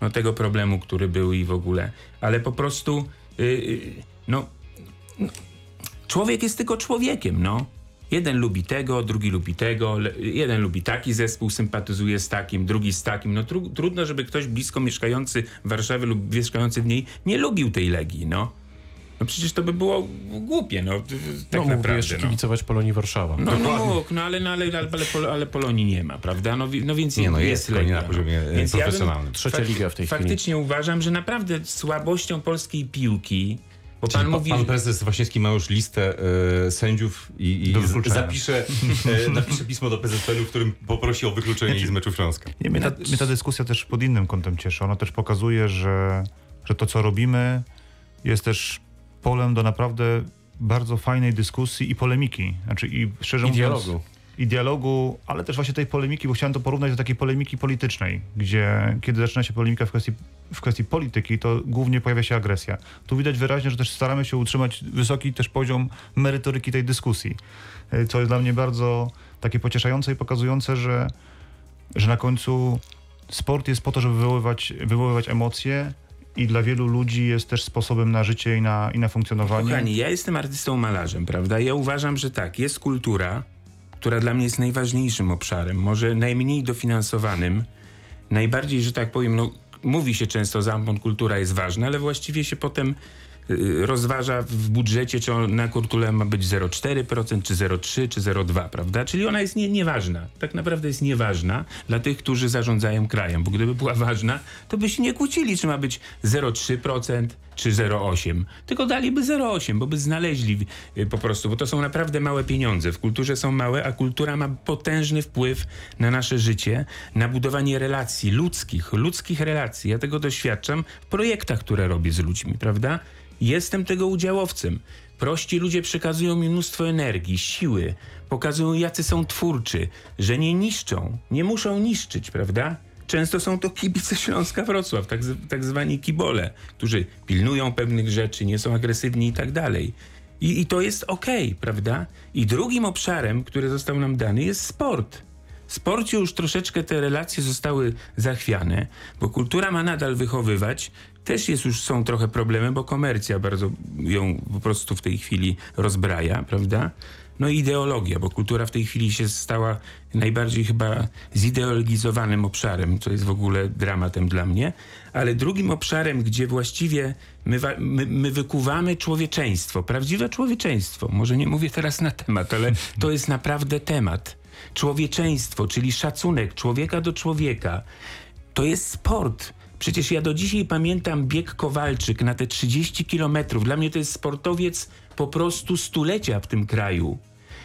no, tego problemu, który był i w ogóle. Ale po prostu, yy, no, człowiek jest tylko człowiekiem, no. Jeden lubi tego, drugi lubi tego, jeden lubi taki zespół, sympatyzuje z takim, drugi z takim. No tru, trudno, żeby ktoś blisko mieszkający w Warszawie lub mieszkający w niej nie lubił tej Legii, no. No przecież to by było głupie, no. Tak no, naprawdę. jeszcze kibicować Polonii Warszawa. No, no mógł, no ale, no, ale, ale, ale, Polonii nie ma, prawda? No, no więc nie, no jest, jest Legia, na poziomie no. więc profesjonalnym. Ja bym, Trzecia liga w tej chwili. Faktycznie uważam, że naprawdę słabością polskiej piłki bo pan, mówi, pan prezes Waśniewski ma już listę e, sędziów i, i zapisze, e, napisze pismo do PZPN-u, w którym poprosi o wykluczenie Znaczy- ich z meczu Śląska. Nie, mnie, ta, mnie ta dyskusja też pod innym kątem cieszy. Ona też pokazuje, że, że to, co robimy, jest też polem do naprawdę bardzo fajnej dyskusji i polemiki. Znaczy, i szczerze I mówiąc, dialogu. I dialogu, ale też właśnie tej polemiki, bo chciałem to porównać do takiej polemiki politycznej, gdzie kiedy zaczyna się polemika w kwestii, w kwestii polityki, to głównie pojawia się agresja. Tu widać wyraźnie, że też staramy się utrzymać wysoki też poziom merytoryki tej dyskusji, y, co jest dla mnie bardzo takie pocieszające i pokazujące, że, że na końcu sport jest po to, żeby wywoływać, wywoływać emocje, i dla wielu ludzi jest też sposobem na życie i na, i na funkcjonowanie. Kochani, ja jestem artystą malarzem, prawda? Ja uważam, że tak, jest kultura, która dla mnie jest najważniejszym obszarem, może najmniej dofinansowanym, najbardziej, że tak powiem, no, mówi się często, zampon kultura jest ważna, ale właściwie się potem rozważa w budżecie, czy na kulturę ma być 0,4%, czy 0,3%, czy 0,2%, prawda? Czyli ona jest nie, nieważna. Tak naprawdę jest nieważna dla tych, którzy zarządzają krajem, bo gdyby była ważna, to by się nie kłócili, czy ma być 0,3% czy 0,8, tylko daliby 0,8, bo by znaleźli y, po prostu, bo to są naprawdę małe pieniądze. W kulturze są małe, a kultura ma potężny wpływ na nasze życie, na budowanie relacji ludzkich, ludzkich relacji. Ja tego doświadczam w projektach, które robię z ludźmi, prawda? Jestem tego udziałowcem. Prości ludzie przekazują mi mnóstwo energii, siły, pokazują, jacy są twórczy, że nie niszczą, nie muszą niszczyć, prawda? Często są to kibice Śląska Wrocław, tak, z- tak zwani kibole, którzy pilnują pewnych rzeczy, nie są agresywni i tak dalej. I, I to jest okej, prawda? I drugim obszarem, który został nam dany, jest sport. Sporcie już troszeczkę te relacje zostały zachwiane, bo kultura ma nadal wychowywać. Też jest już są trochę problemy, bo komercja bardzo ją po prostu w tej chwili rozbraja, prawda? No i ideologia, bo kultura w tej chwili się stała najbardziej chyba zideologizowanym obszarem, co jest w ogóle dramatem dla mnie. Ale drugim obszarem, gdzie właściwie my, my, my wykuwamy człowieczeństwo, prawdziwe człowieczeństwo. Może nie mówię teraz na temat, ale to jest naprawdę temat. Człowieczeństwo, czyli szacunek człowieka do człowieka. To jest sport. Przecież ja do dzisiaj pamiętam bieg Kowalczyk na te 30 kilometrów. Dla mnie to jest sportowiec po prostu stulecia w tym kraju,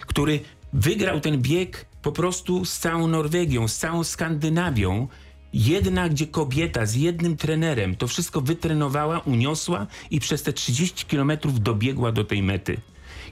który wygrał ten bieg po prostu z całą Norwegią, z całą Skandynawią. Jedna, gdzie kobieta z jednym trenerem to wszystko wytrenowała, uniosła i przez te 30 kilometrów dobiegła do tej mety.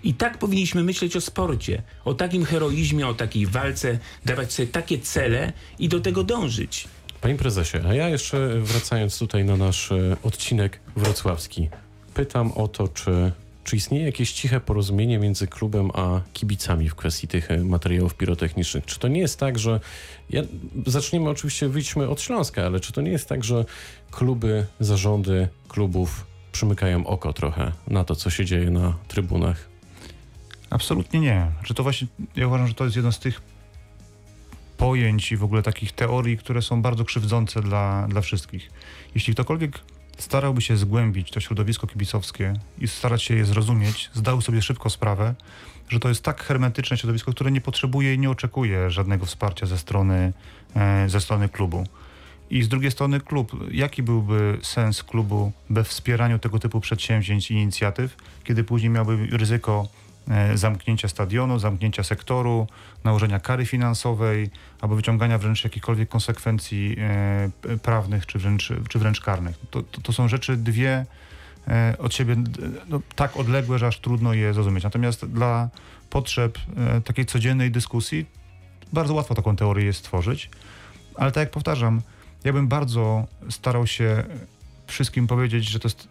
I tak powinniśmy myśleć o sporcie, o takim heroizmie, o takiej walce, dawać sobie takie cele i do tego dążyć. Panie prezesie, a ja jeszcze wracając tutaj na nasz e, odcinek wrocławski, pytam o to, czy, czy istnieje jakieś ciche porozumienie między klubem a kibicami w kwestii tych e, materiałów pirotechnicznych. Czy to nie jest tak, że. Ja, zaczniemy oczywiście, wyjdźmy od Śląska, ale czy to nie jest tak, że kluby, zarządy klubów przymykają oko trochę na to, co się dzieje na trybunach? Absolutnie nie. Że to właśnie, ja uważam, że to jest jedno z tych pojęć i w ogóle takich teorii, które są bardzo krzywdzące dla, dla wszystkich. Jeśli ktokolwiek starałby się zgłębić to środowisko kibicowskie i starać się je zrozumieć, zdał sobie szybko sprawę, że to jest tak hermetyczne środowisko, które nie potrzebuje i nie oczekuje żadnego wsparcia ze strony, e, ze strony klubu. I z drugiej strony klub, jaki byłby sens klubu we wspieraniu tego typu przedsięwzięć i inicjatyw, kiedy później miałby ryzyko zamknięcia stadionu, zamknięcia sektoru, nałożenia kary finansowej albo wyciągania wręcz jakichkolwiek konsekwencji e, prawnych czy wręcz, czy wręcz karnych. To, to, to są rzeczy dwie e, od siebie no, tak odległe, że aż trudno je zrozumieć. Natomiast dla potrzeb e, takiej codziennej dyskusji bardzo łatwo taką teorię jest stworzyć. Ale tak jak powtarzam, ja bym bardzo starał się wszystkim powiedzieć, że to jest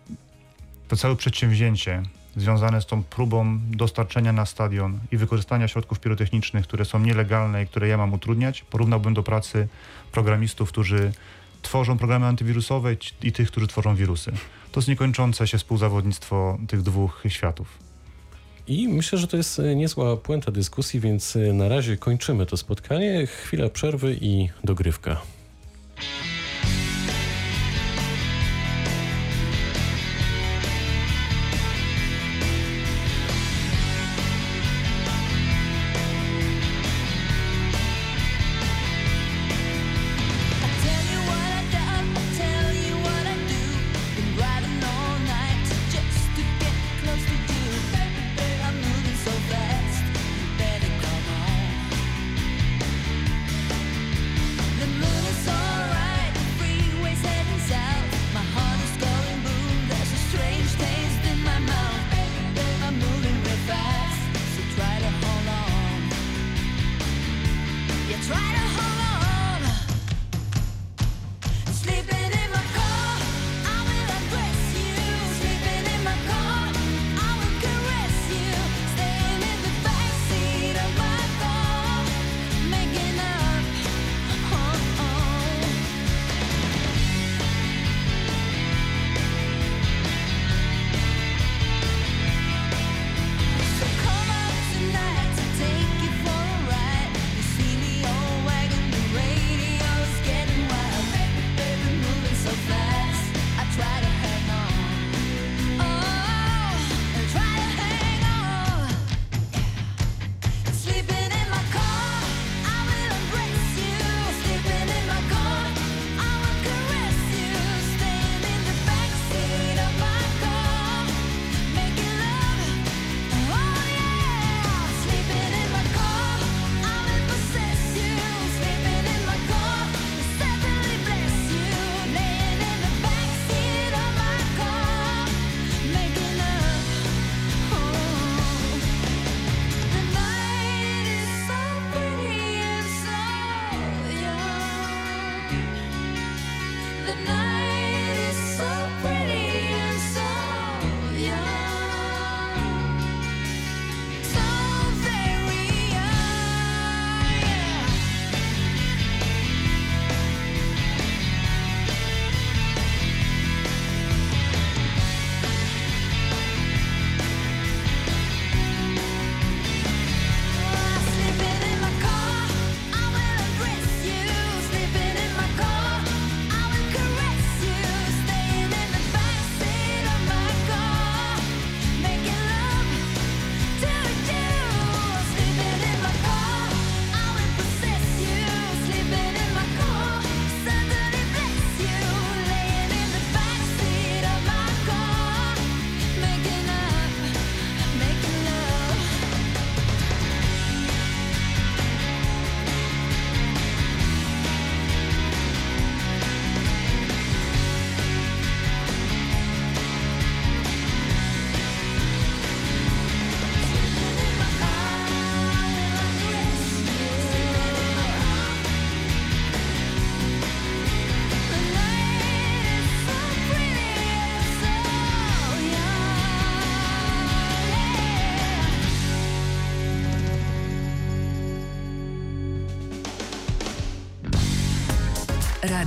to całe przedsięwzięcie związane z tą próbą dostarczenia na stadion i wykorzystania środków pirotechnicznych, które są nielegalne i które ja mam utrudniać, porównałbym do pracy programistów, którzy tworzą programy antywirusowe i tych, którzy tworzą wirusy. To jest niekończące się współzawodnictwo tych dwóch światów. I myślę, że to jest e, niezła puenta dyskusji, więc e, na razie kończymy to spotkanie. Chwila przerwy i dogrywka.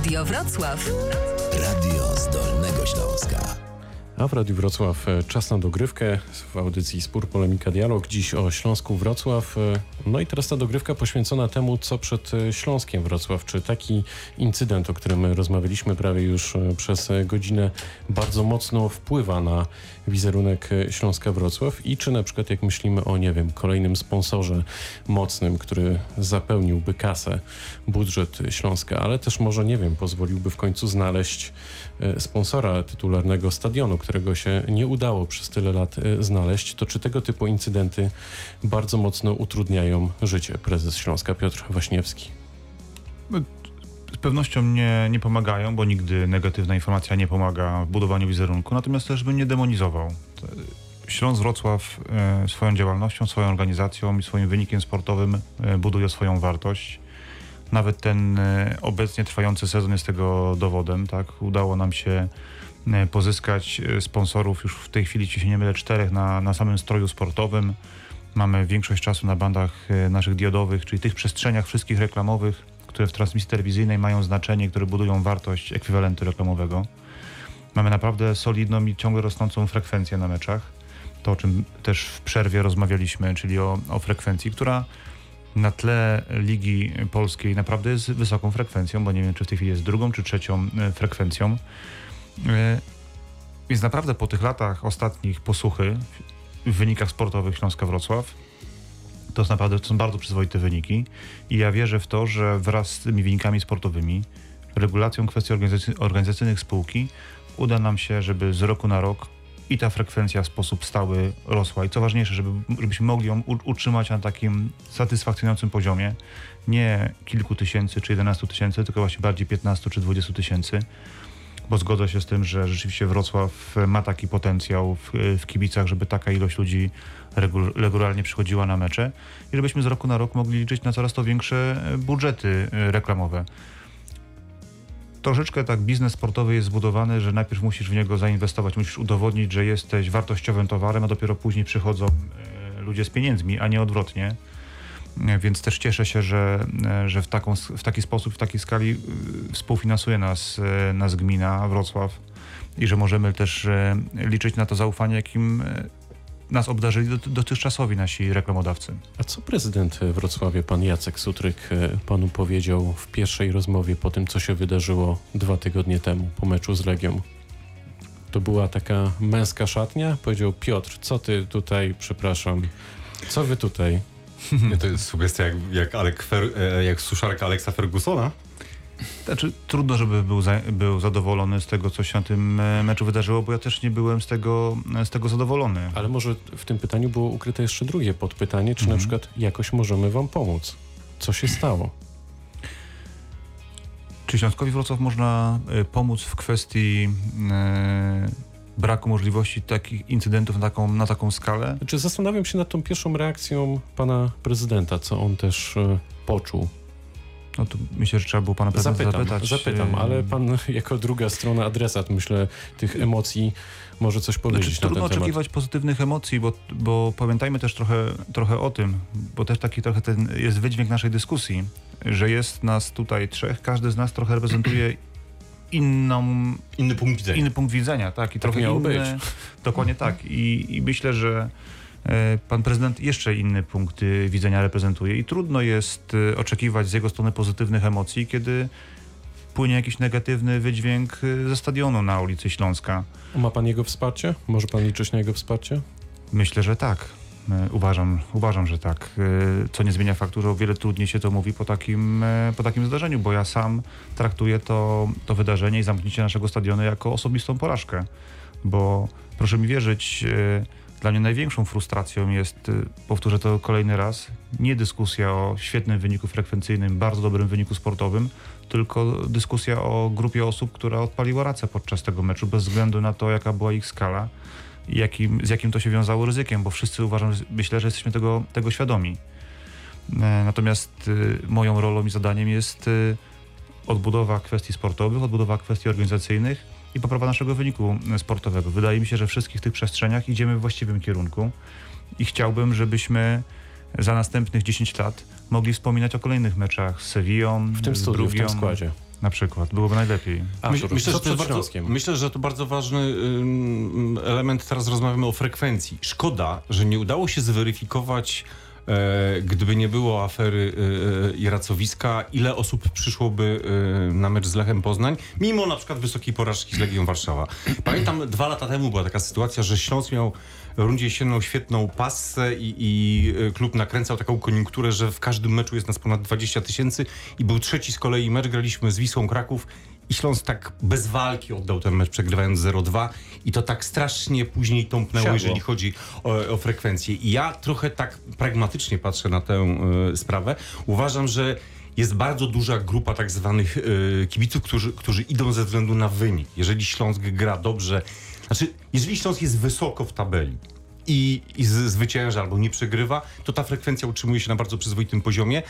Radio Wrocław. Radio z Dolnego Śląska. A w Radiu Wrocław e, czas na dogrywkę w audycji Spór, Polemika, Dialog. Dziś o Śląsku Wrocław. E, No i teraz ta dogrywka poświęcona temu, co przed e, Śląskiem Wrocław. Czy taki incydent, o którym rozmawialiśmy prawie już przez godzinę, bardzo mocno wpływa na wizerunek Śląska Wrocław i czy na przykład jak myślimy o, nie wiem, kolejnym sponsorze mocnym, który zapełniłby kasę, budżet Śląska, ale też może, nie wiem, pozwoliłby w końcu znaleźć sponsora tytularnego stadionu, którego się nie udało przez tyle lat e, znaleźć, to czy tego typu incydenty bardzo mocno utrudniają życie? Prezes Śląska Piotr Waśniewski. Z pewnością nie, nie pomagają, bo nigdy negatywna informacja nie pomaga w budowaniu wizerunku, natomiast też bym nie demonizował. Śląsk Wrocław e, swoją działalnością, swoją organizacją i swoim wynikiem sportowym e, buduje swoją wartość. Nawet ten e, obecnie trwający sezon jest tego dowodem. Tak? Udało nam się e, pozyskać e, sponsorów już w tej chwili, jeśli się nie mylę, czterech na, na samym stroju sportowym. Mamy większość czasu na bandach naszych diodowych, czyli tych przestrzeniach wszystkich reklamowych, które w transmisji telewizyjnej mają znaczenie, które budują wartość ekwiwalentu reklamowego. Mamy naprawdę solidną i ciągle rosnącą frekwencję na meczach. To, o czym też w przerwie rozmawialiśmy, czyli o, o frekwencji, która na tle Ligi Polskiej naprawdę jest wysoką frekwencją, bo nie wiem, czy w tej chwili jest drugą czy trzecią e, frekwencją. E, Więc naprawdę po tych latach ostatnich posłuchy w wynikach sportowych Śląska Wrocław to naprawdę to są bardzo przyzwoite wyniki i ja wierzę w to, że wraz z tymi wynikami sportowymi, regulacją kwestii organizacy- organizacyjnych spółki uda nam się, żeby z roku na rok i ta frekwencja w sposób stały rosła. I co ważniejsze, żeby, żebyśmy mogli ją utrzymać na takim satysfakcjonującym poziomie. Nie kilku tysięcy czy 11 tysięcy, tylko właśnie bardziej 15 czy 20 tysięcy. Bo zgodzę się z tym, że rzeczywiście Wrocław ma taki potencjał w, w kibicach, żeby taka ilość ludzi regu- regularnie przychodziła na mecze i żebyśmy z roku na rok mogli liczyć na coraz to większe budżety reklamowe. Troszeczkę tak biznes sportowy jest zbudowany, że najpierw musisz w niego zainwestować, musisz udowodnić, że jesteś wartościowym towarem, a dopiero później przychodzą e, ludzie z pieniędzmi, a nie odwrotnie. E, Więc też cieszę się, że, e, że w, taką, w taki sposób, w takiej skali współfinansuje nas, nas gmina Wrocław i że możemy też liczyć na to zaufanie, jakim nas obdarzyli dot- dotychczasowi nasi reklamodawcy. A co prezydent Wrocławia, pan Jacek Sutryk, e, panu powiedział w pierwszej rozmowie po tym, co się wydarzyło dwa tygodnie temu po meczu z Legią? To była taka męska szatnia? Powiedział Piotr, co ty tutaj, przepraszam, co wy tutaj? Nie, to jest sugestia jak, jak, Alek Fer, e, jak suszarka Alexa Fergusona. Znaczy, trudno, żeby był, za, był zadowolony z tego, co się na tym e, meczu wydarzyło, bo ja też nie byłem z tego, z tego zadowolony. Ale może w tym pytaniu było ukryte jeszcze drugie podpytanie, czy na przykład jakoś możemy wam pomóc? Co się stało? Czy Śląskowi Wrocław można e, pomóc w kwestii e, braku możliwości takich incydentów na taką, na taką skalę? Znaczy zastanawiam się nad tą pierwszą reakcją pana prezydenta, co on też e, poczuł. No to myślę, że trzeba było pana prezydenta Zapytam, zapytać. zapytam, e, ale pan jako druga strona adresat, myślę, tych emocji może coś powiedzieć Znaczy, na trudno ten temat. oczekiwać pozytywnych emocji, bo, bo pamiętajmy też trochę, trochę o tym, bo też taki trochę ten jest wydźwięk naszej dyskusji, że jest nas tutaj trzech, każdy z nas trochę reprezentuje inną, Inny punkt widzenia. inny punkt widzenia, tak, i trochę miało inny, być. Dokładnie tak. I, I myślę, że pan prezydent jeszcze inny punkt y, widzenia reprezentuje i trudno jest y, oczekiwać z jego strony pozytywnych emocji, kiedy płynie jakiś negatywny wydźwięk y, ze stadionu na ulicy Śląska. Ma pan jego wsparcie? Może pan liczyć na jego wsparcie? Myślę, że tak. E, Uważam, uważam, że tak. E, Co nie zmienia faktu, że o wiele trudniej się to mówi po takim, e, po takim zdarzeniu, bo ja sam traktuję to, to wydarzenie i zamknięcie naszego stadionu jako osobistą porażkę. Bo proszę mi wierzyć, e, dla mnie największą frustracją jest, e, powtórzę to kolejny raz, nie dyskusja o świetnym wyniku frekwencyjnym, bardzo dobrym wyniku sportowym, tylko dyskusja o grupie osób, która odpaliła racę podczas tego meczu, bez względu na to, jaka była ich skala i jakim, z jakim to się wiązało ryzykiem, bo wszyscy uważam, myślę, że jesteśmy tego, tego świadomi. E, Natomiast y, moją rolą i zadaniem jest y, odbudowa kwestii sportowych, odbudowa kwestii organizacyjnych i poprawa naszego wyniku sportowego. Wydaje mi się, że w wszystkich tych przestrzeniach idziemy w właściwym kierunku i chciałbym, żebyśmy za następnych 10 lat mogli wspominać o kolejnych meczach z Sevillą, W tym studiu, w tym składzie. na przykład. Byłoby najlepiej. Artur, Myślę, że to bardzo, myślę, że to bardzo ważny element. Teraz rozmawiamy o frekwencji. Szkoda, że nie udało się zweryfikować, gdyby nie było afery e, i racowiska, ile osób przyszłoby e, na mecz z Lechem Poznań, mimo na przykład wysokiej porażki z Legią Warszawa. Pamiętam, dwa lata temu była taka sytuacja, że Śląsk miał rundzie jesienną świetną passę i, i e, klub nakręcał taką koniunkturę, że w każdym meczu jest nas ponad 20 tysięcy i był trzeci z kolei mecz, graliśmy z Wisłą Kraków i Śląsk tak bez walki oddał ten mecz, przegrywając 0-2 i to tak strasznie później tąpnęło, Siadło. jeżeli chodzi o, o frekwencję. I ja trochę tak pragmatycznie patrzę na tę e, sprawę. Uważam, że jest bardzo duża grupa tak zwanych e, kibiców, którzy, którzy idą ze względu na wynik. Jeżeli Śląsk gra dobrze, znaczy, jeżeli Śląsk jest wysoko w tabeli, i, i zwycięża albo nie przegrywa, to ta frekwencja utrzymuje się na bardzo przyzwoitym poziomie.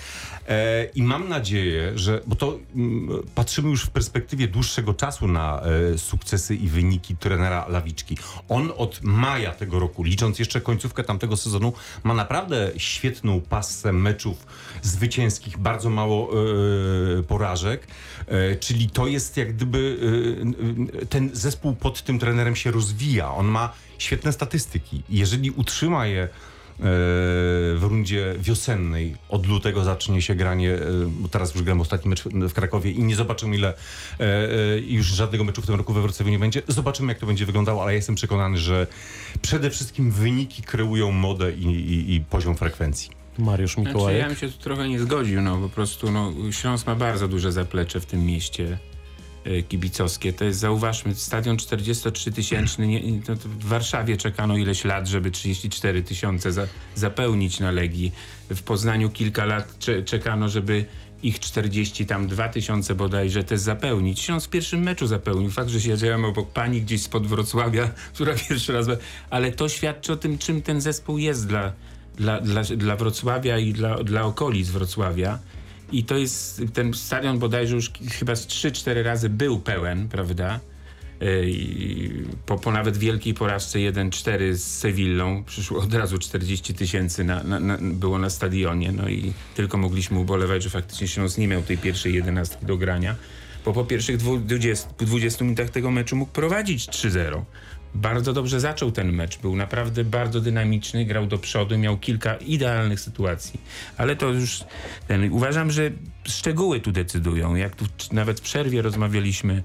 E, I mam nadzieję, że, bo to mm, patrzymy już w perspektywie dłuższego czasu na e, sukcesy i wyniki trenera Lawiczki. On od maja tego roku, licząc jeszcze końcówkę tamtego sezonu, ma naprawdę świetną pasę meczów zwycięskich, bardzo mało e, porażek. E, czyli to jest jak gdyby e, ten zespół pod tym trenerem się rozwija. On ma świetne statystyki. Jeżeli utrzyma je e, w rundzie wiosennej, od lutego zacznie się granie, teraz już gramy ostatni mecz w Krakowie i nie zobaczymy ile już żadnego meczu w tym roku we Wrocławiu nie będzie. Zobaczymy jak to będzie wyglądało, ale jestem przekonany, że przede wszystkim wyniki kreują modę i, i, i poziom frekwencji. Mariusz Znaczy, Mikołajek. ja bym się tu trochę nie zgodził, no po prostu no, Śląsk ma bardzo duże zaplecze w tym mieście e, kibicowskie. To jest, zauważmy, stadion 43 tysięczny, to w Warszawie czekano ileś lat, żeby 34 tysiące za, zapełnić na Legii. W Poznaniu kilka lat cze, czekano, żeby ich 40, tam 2 tysiące bodajże też zapełnić. Śląsk w pierwszym meczu zapełnił. Fakt, że siedziałem obok pani gdzieś spod Wrocławia, która pierwszy raz... Ale to świadczy o tym, czym ten zespół jest dla, dla, dla, dla Wrocławia i dla, dla okolic Wrocławia. I to jest, ten stadion bodajże już chyba z 3-4 razy był pełen, prawda? E, po, po nawet wielkiej porażce 1-4 z Sewillą przyszło od razu 40 tysięcy na, na, na, było na stadionie. No i tylko mogliśmy ubolewać, że faktycznie Śląsk nie miał tej pierwszej jedenastki do grania. Bo po pierwszych dwu- 20, 20 minutach tego meczu mógł prowadzić 3-0. Bardzo dobrze zaczął ten mecz. Był naprawdę bardzo dynamiczny, grał do przodu, miał kilka idealnych sytuacji. Ale to już ten, uważam, że szczegóły tu decydują. Jak tu nawet w przerwie rozmawialiśmy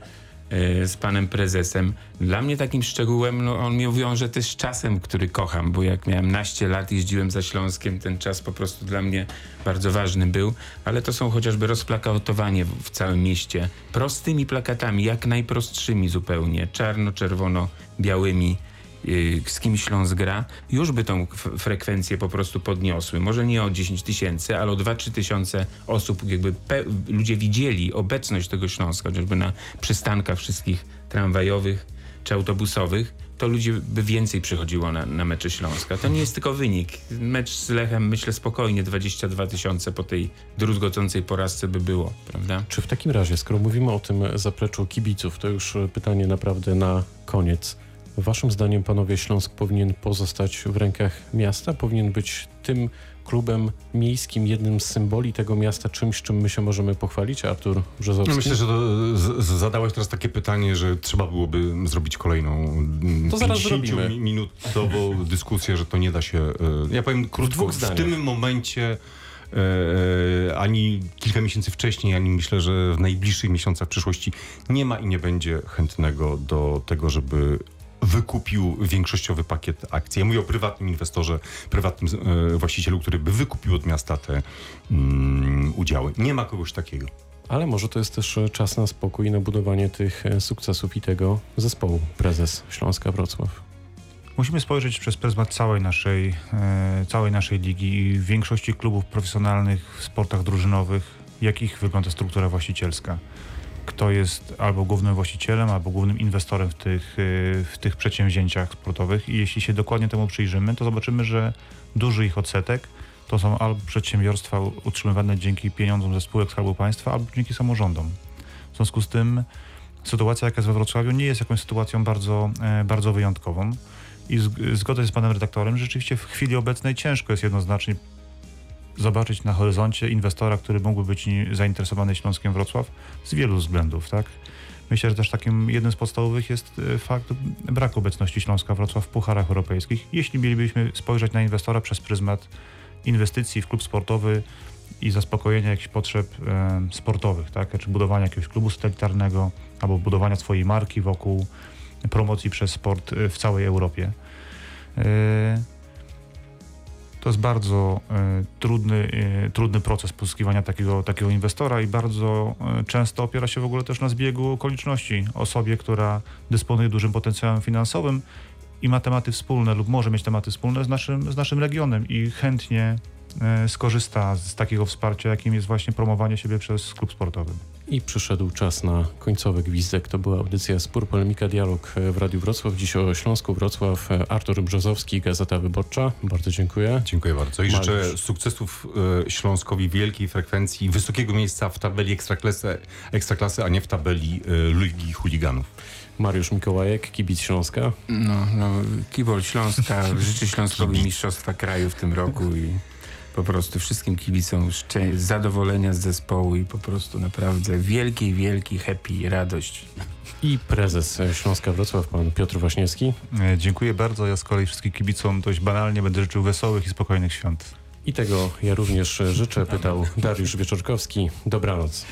z panem prezesem. Dla mnie takim szczegółem, no on mi wiąże też czasem, który kocham, bo jak miałem naście lat, jeździłem za Śląskiem, ten czas po prostu dla mnie bardzo ważny był, ale to są chociażby rozplakatowanie w, całym mieście, prostymi plakatami, jak najprostszymi zupełnie, czarno-czerwono-białymi, z kim Śląsk gra, już by tą frekwencję po prostu podniosły. Może nie o 10 tysięcy, ale o 2-3 tysiące osób, jakby ludzie widzieli obecność tego Śląska, chociażby na przystankach wszystkich tramwajowych czy autobusowych, to ludzie by więcej przychodziło na, na mecze Śląska. To nie jest tylko wynik. Mecz z Lechem, myślę spokojnie, 22 tysiące po tej druzgocącej porażce by było, prawda? Czy w takim razie, skoro mówimy o tym zapleczu kibiców, to już pytanie naprawdę na koniec. Waszym zdaniem, panowie, Śląsk powinien pozostać w rękach miasta? Powinien być tym klubem miejskim, jednym z symboli tego miasta, czymś, czym my się możemy pochwalić? Artur Brzozowski? No myślę, że to z, z, zadałeś teraz takie pytanie, że trzeba byłoby zrobić kolejną mm, To zaraz 50 zrobimy. mi- minutową dyskusję, że to nie da się. e, Ja powiem krótko, w, zdaniach. tym momencie e, ani kilka miesięcy wcześniej, ani myślę, że w najbliższych miesiącach przyszłości nie ma i nie będzie chętnego do tego, żeby wykupił większościowy pakiet akcji. Ja mówię o prywatnym inwestorze, prywatnym e, właścicielu, który by wykupił od miasta te mm, udziały. Nie ma kogoś takiego. Ale może to jest też e, czas na spokój i na budowanie tych e, sukcesów i tego zespołu. Prezes Śląska Wrocław. Musimy spojrzeć przez pryzmat całej naszej, całej naszej ligi i w większości klubów profesjonalnych w sportach drużynowych, jak ich wygląda struktura właścicielska. Kto jest albo głównym właścicielem, albo głównym inwestorem w tych, e, w tych przedsięwzięciach sportowych. I jeśli się dokładnie temu przyjrzymy, to zobaczymy, że duży ich odsetek to są albo przedsiębiorstwa utrzymywane dzięki pieniądzom ze spółek Skarbu Państwa, albo dzięki samorządom. W związku z tym sytuacja, jaka jest we Wrocławiu, nie jest jakąś sytuacją bardzo, e, bardzo wyjątkową. I zg- zgodzę się z panem redaktorem, że rzeczywiście w chwili obecnej ciężko jest jednoznacznie zobaczyć na horyzoncie inwestora, który mógłby być zainteresowany Śląskiem Wrocław z wielu względów, tak? Myślę, że też takim jednym z podstawowych jest e, fakt braku obecności Śląska Wrocław w pucharach europejskich. Jeśli mielibyśmy spojrzeć na inwestora przez pryzmat inwestycji w klub sportowy i zaspokojenia jakichś potrzeb sportowych, tak? Czy budowania jakiegoś klubu satelitarnego, albo budowania swojej marki wokół promocji przez sport e, w całej Europie. To jest bardzo e, trudny, e, trudny proces pozyskiwania takiego, takiego inwestora i bardzo e, często opiera się w ogóle też na zbiegu okoliczności. Osobie, która dysponuje dużym potencjałem finansowym i ma tematy wspólne lub może mieć tematy wspólne z naszym, z naszym regionem i chętnie skorzysta z takiego wsparcia, jakim jest właśnie promowanie siebie przez klub sportowy. I przyszedł czas na końcowy gwizdek. To była audycja Spór, Polemika, Dialog w Radiu Wrocław. Dziś o Śląsku Wrocław. Artur Brzozowski, Gazeta Wyborcza. Bardzo dziękuję. Dziękuję bardzo. I Mariusz. życzę sukcesów e, Śląskowi, wielkiej frekwencji, wysokiego miejsca w tabeli ekstraklasy, ekstraklasy a nie w tabeli e, Ligi Chuliganów. Mariusz Mikołajek, kibic Śląska. No, no, Kibol Śląska życzy Śląskowi Mistrzostwa Kraju w tym roku i po prostu wszystkim kibicom szczę- zadowolenia z zespołu i po prostu naprawdę wielki, wielki happy, radość. I prezes Śląska Wrocław, pan Piotr Waśniewski. E, Dziękuję bardzo. Ja z kolei wszystkim kibicom dość banalnie będę życzył wesołych i spokojnych świąt. I tego ja również życzę, pytał Dariusz Wieczorkowski. Dobranoc.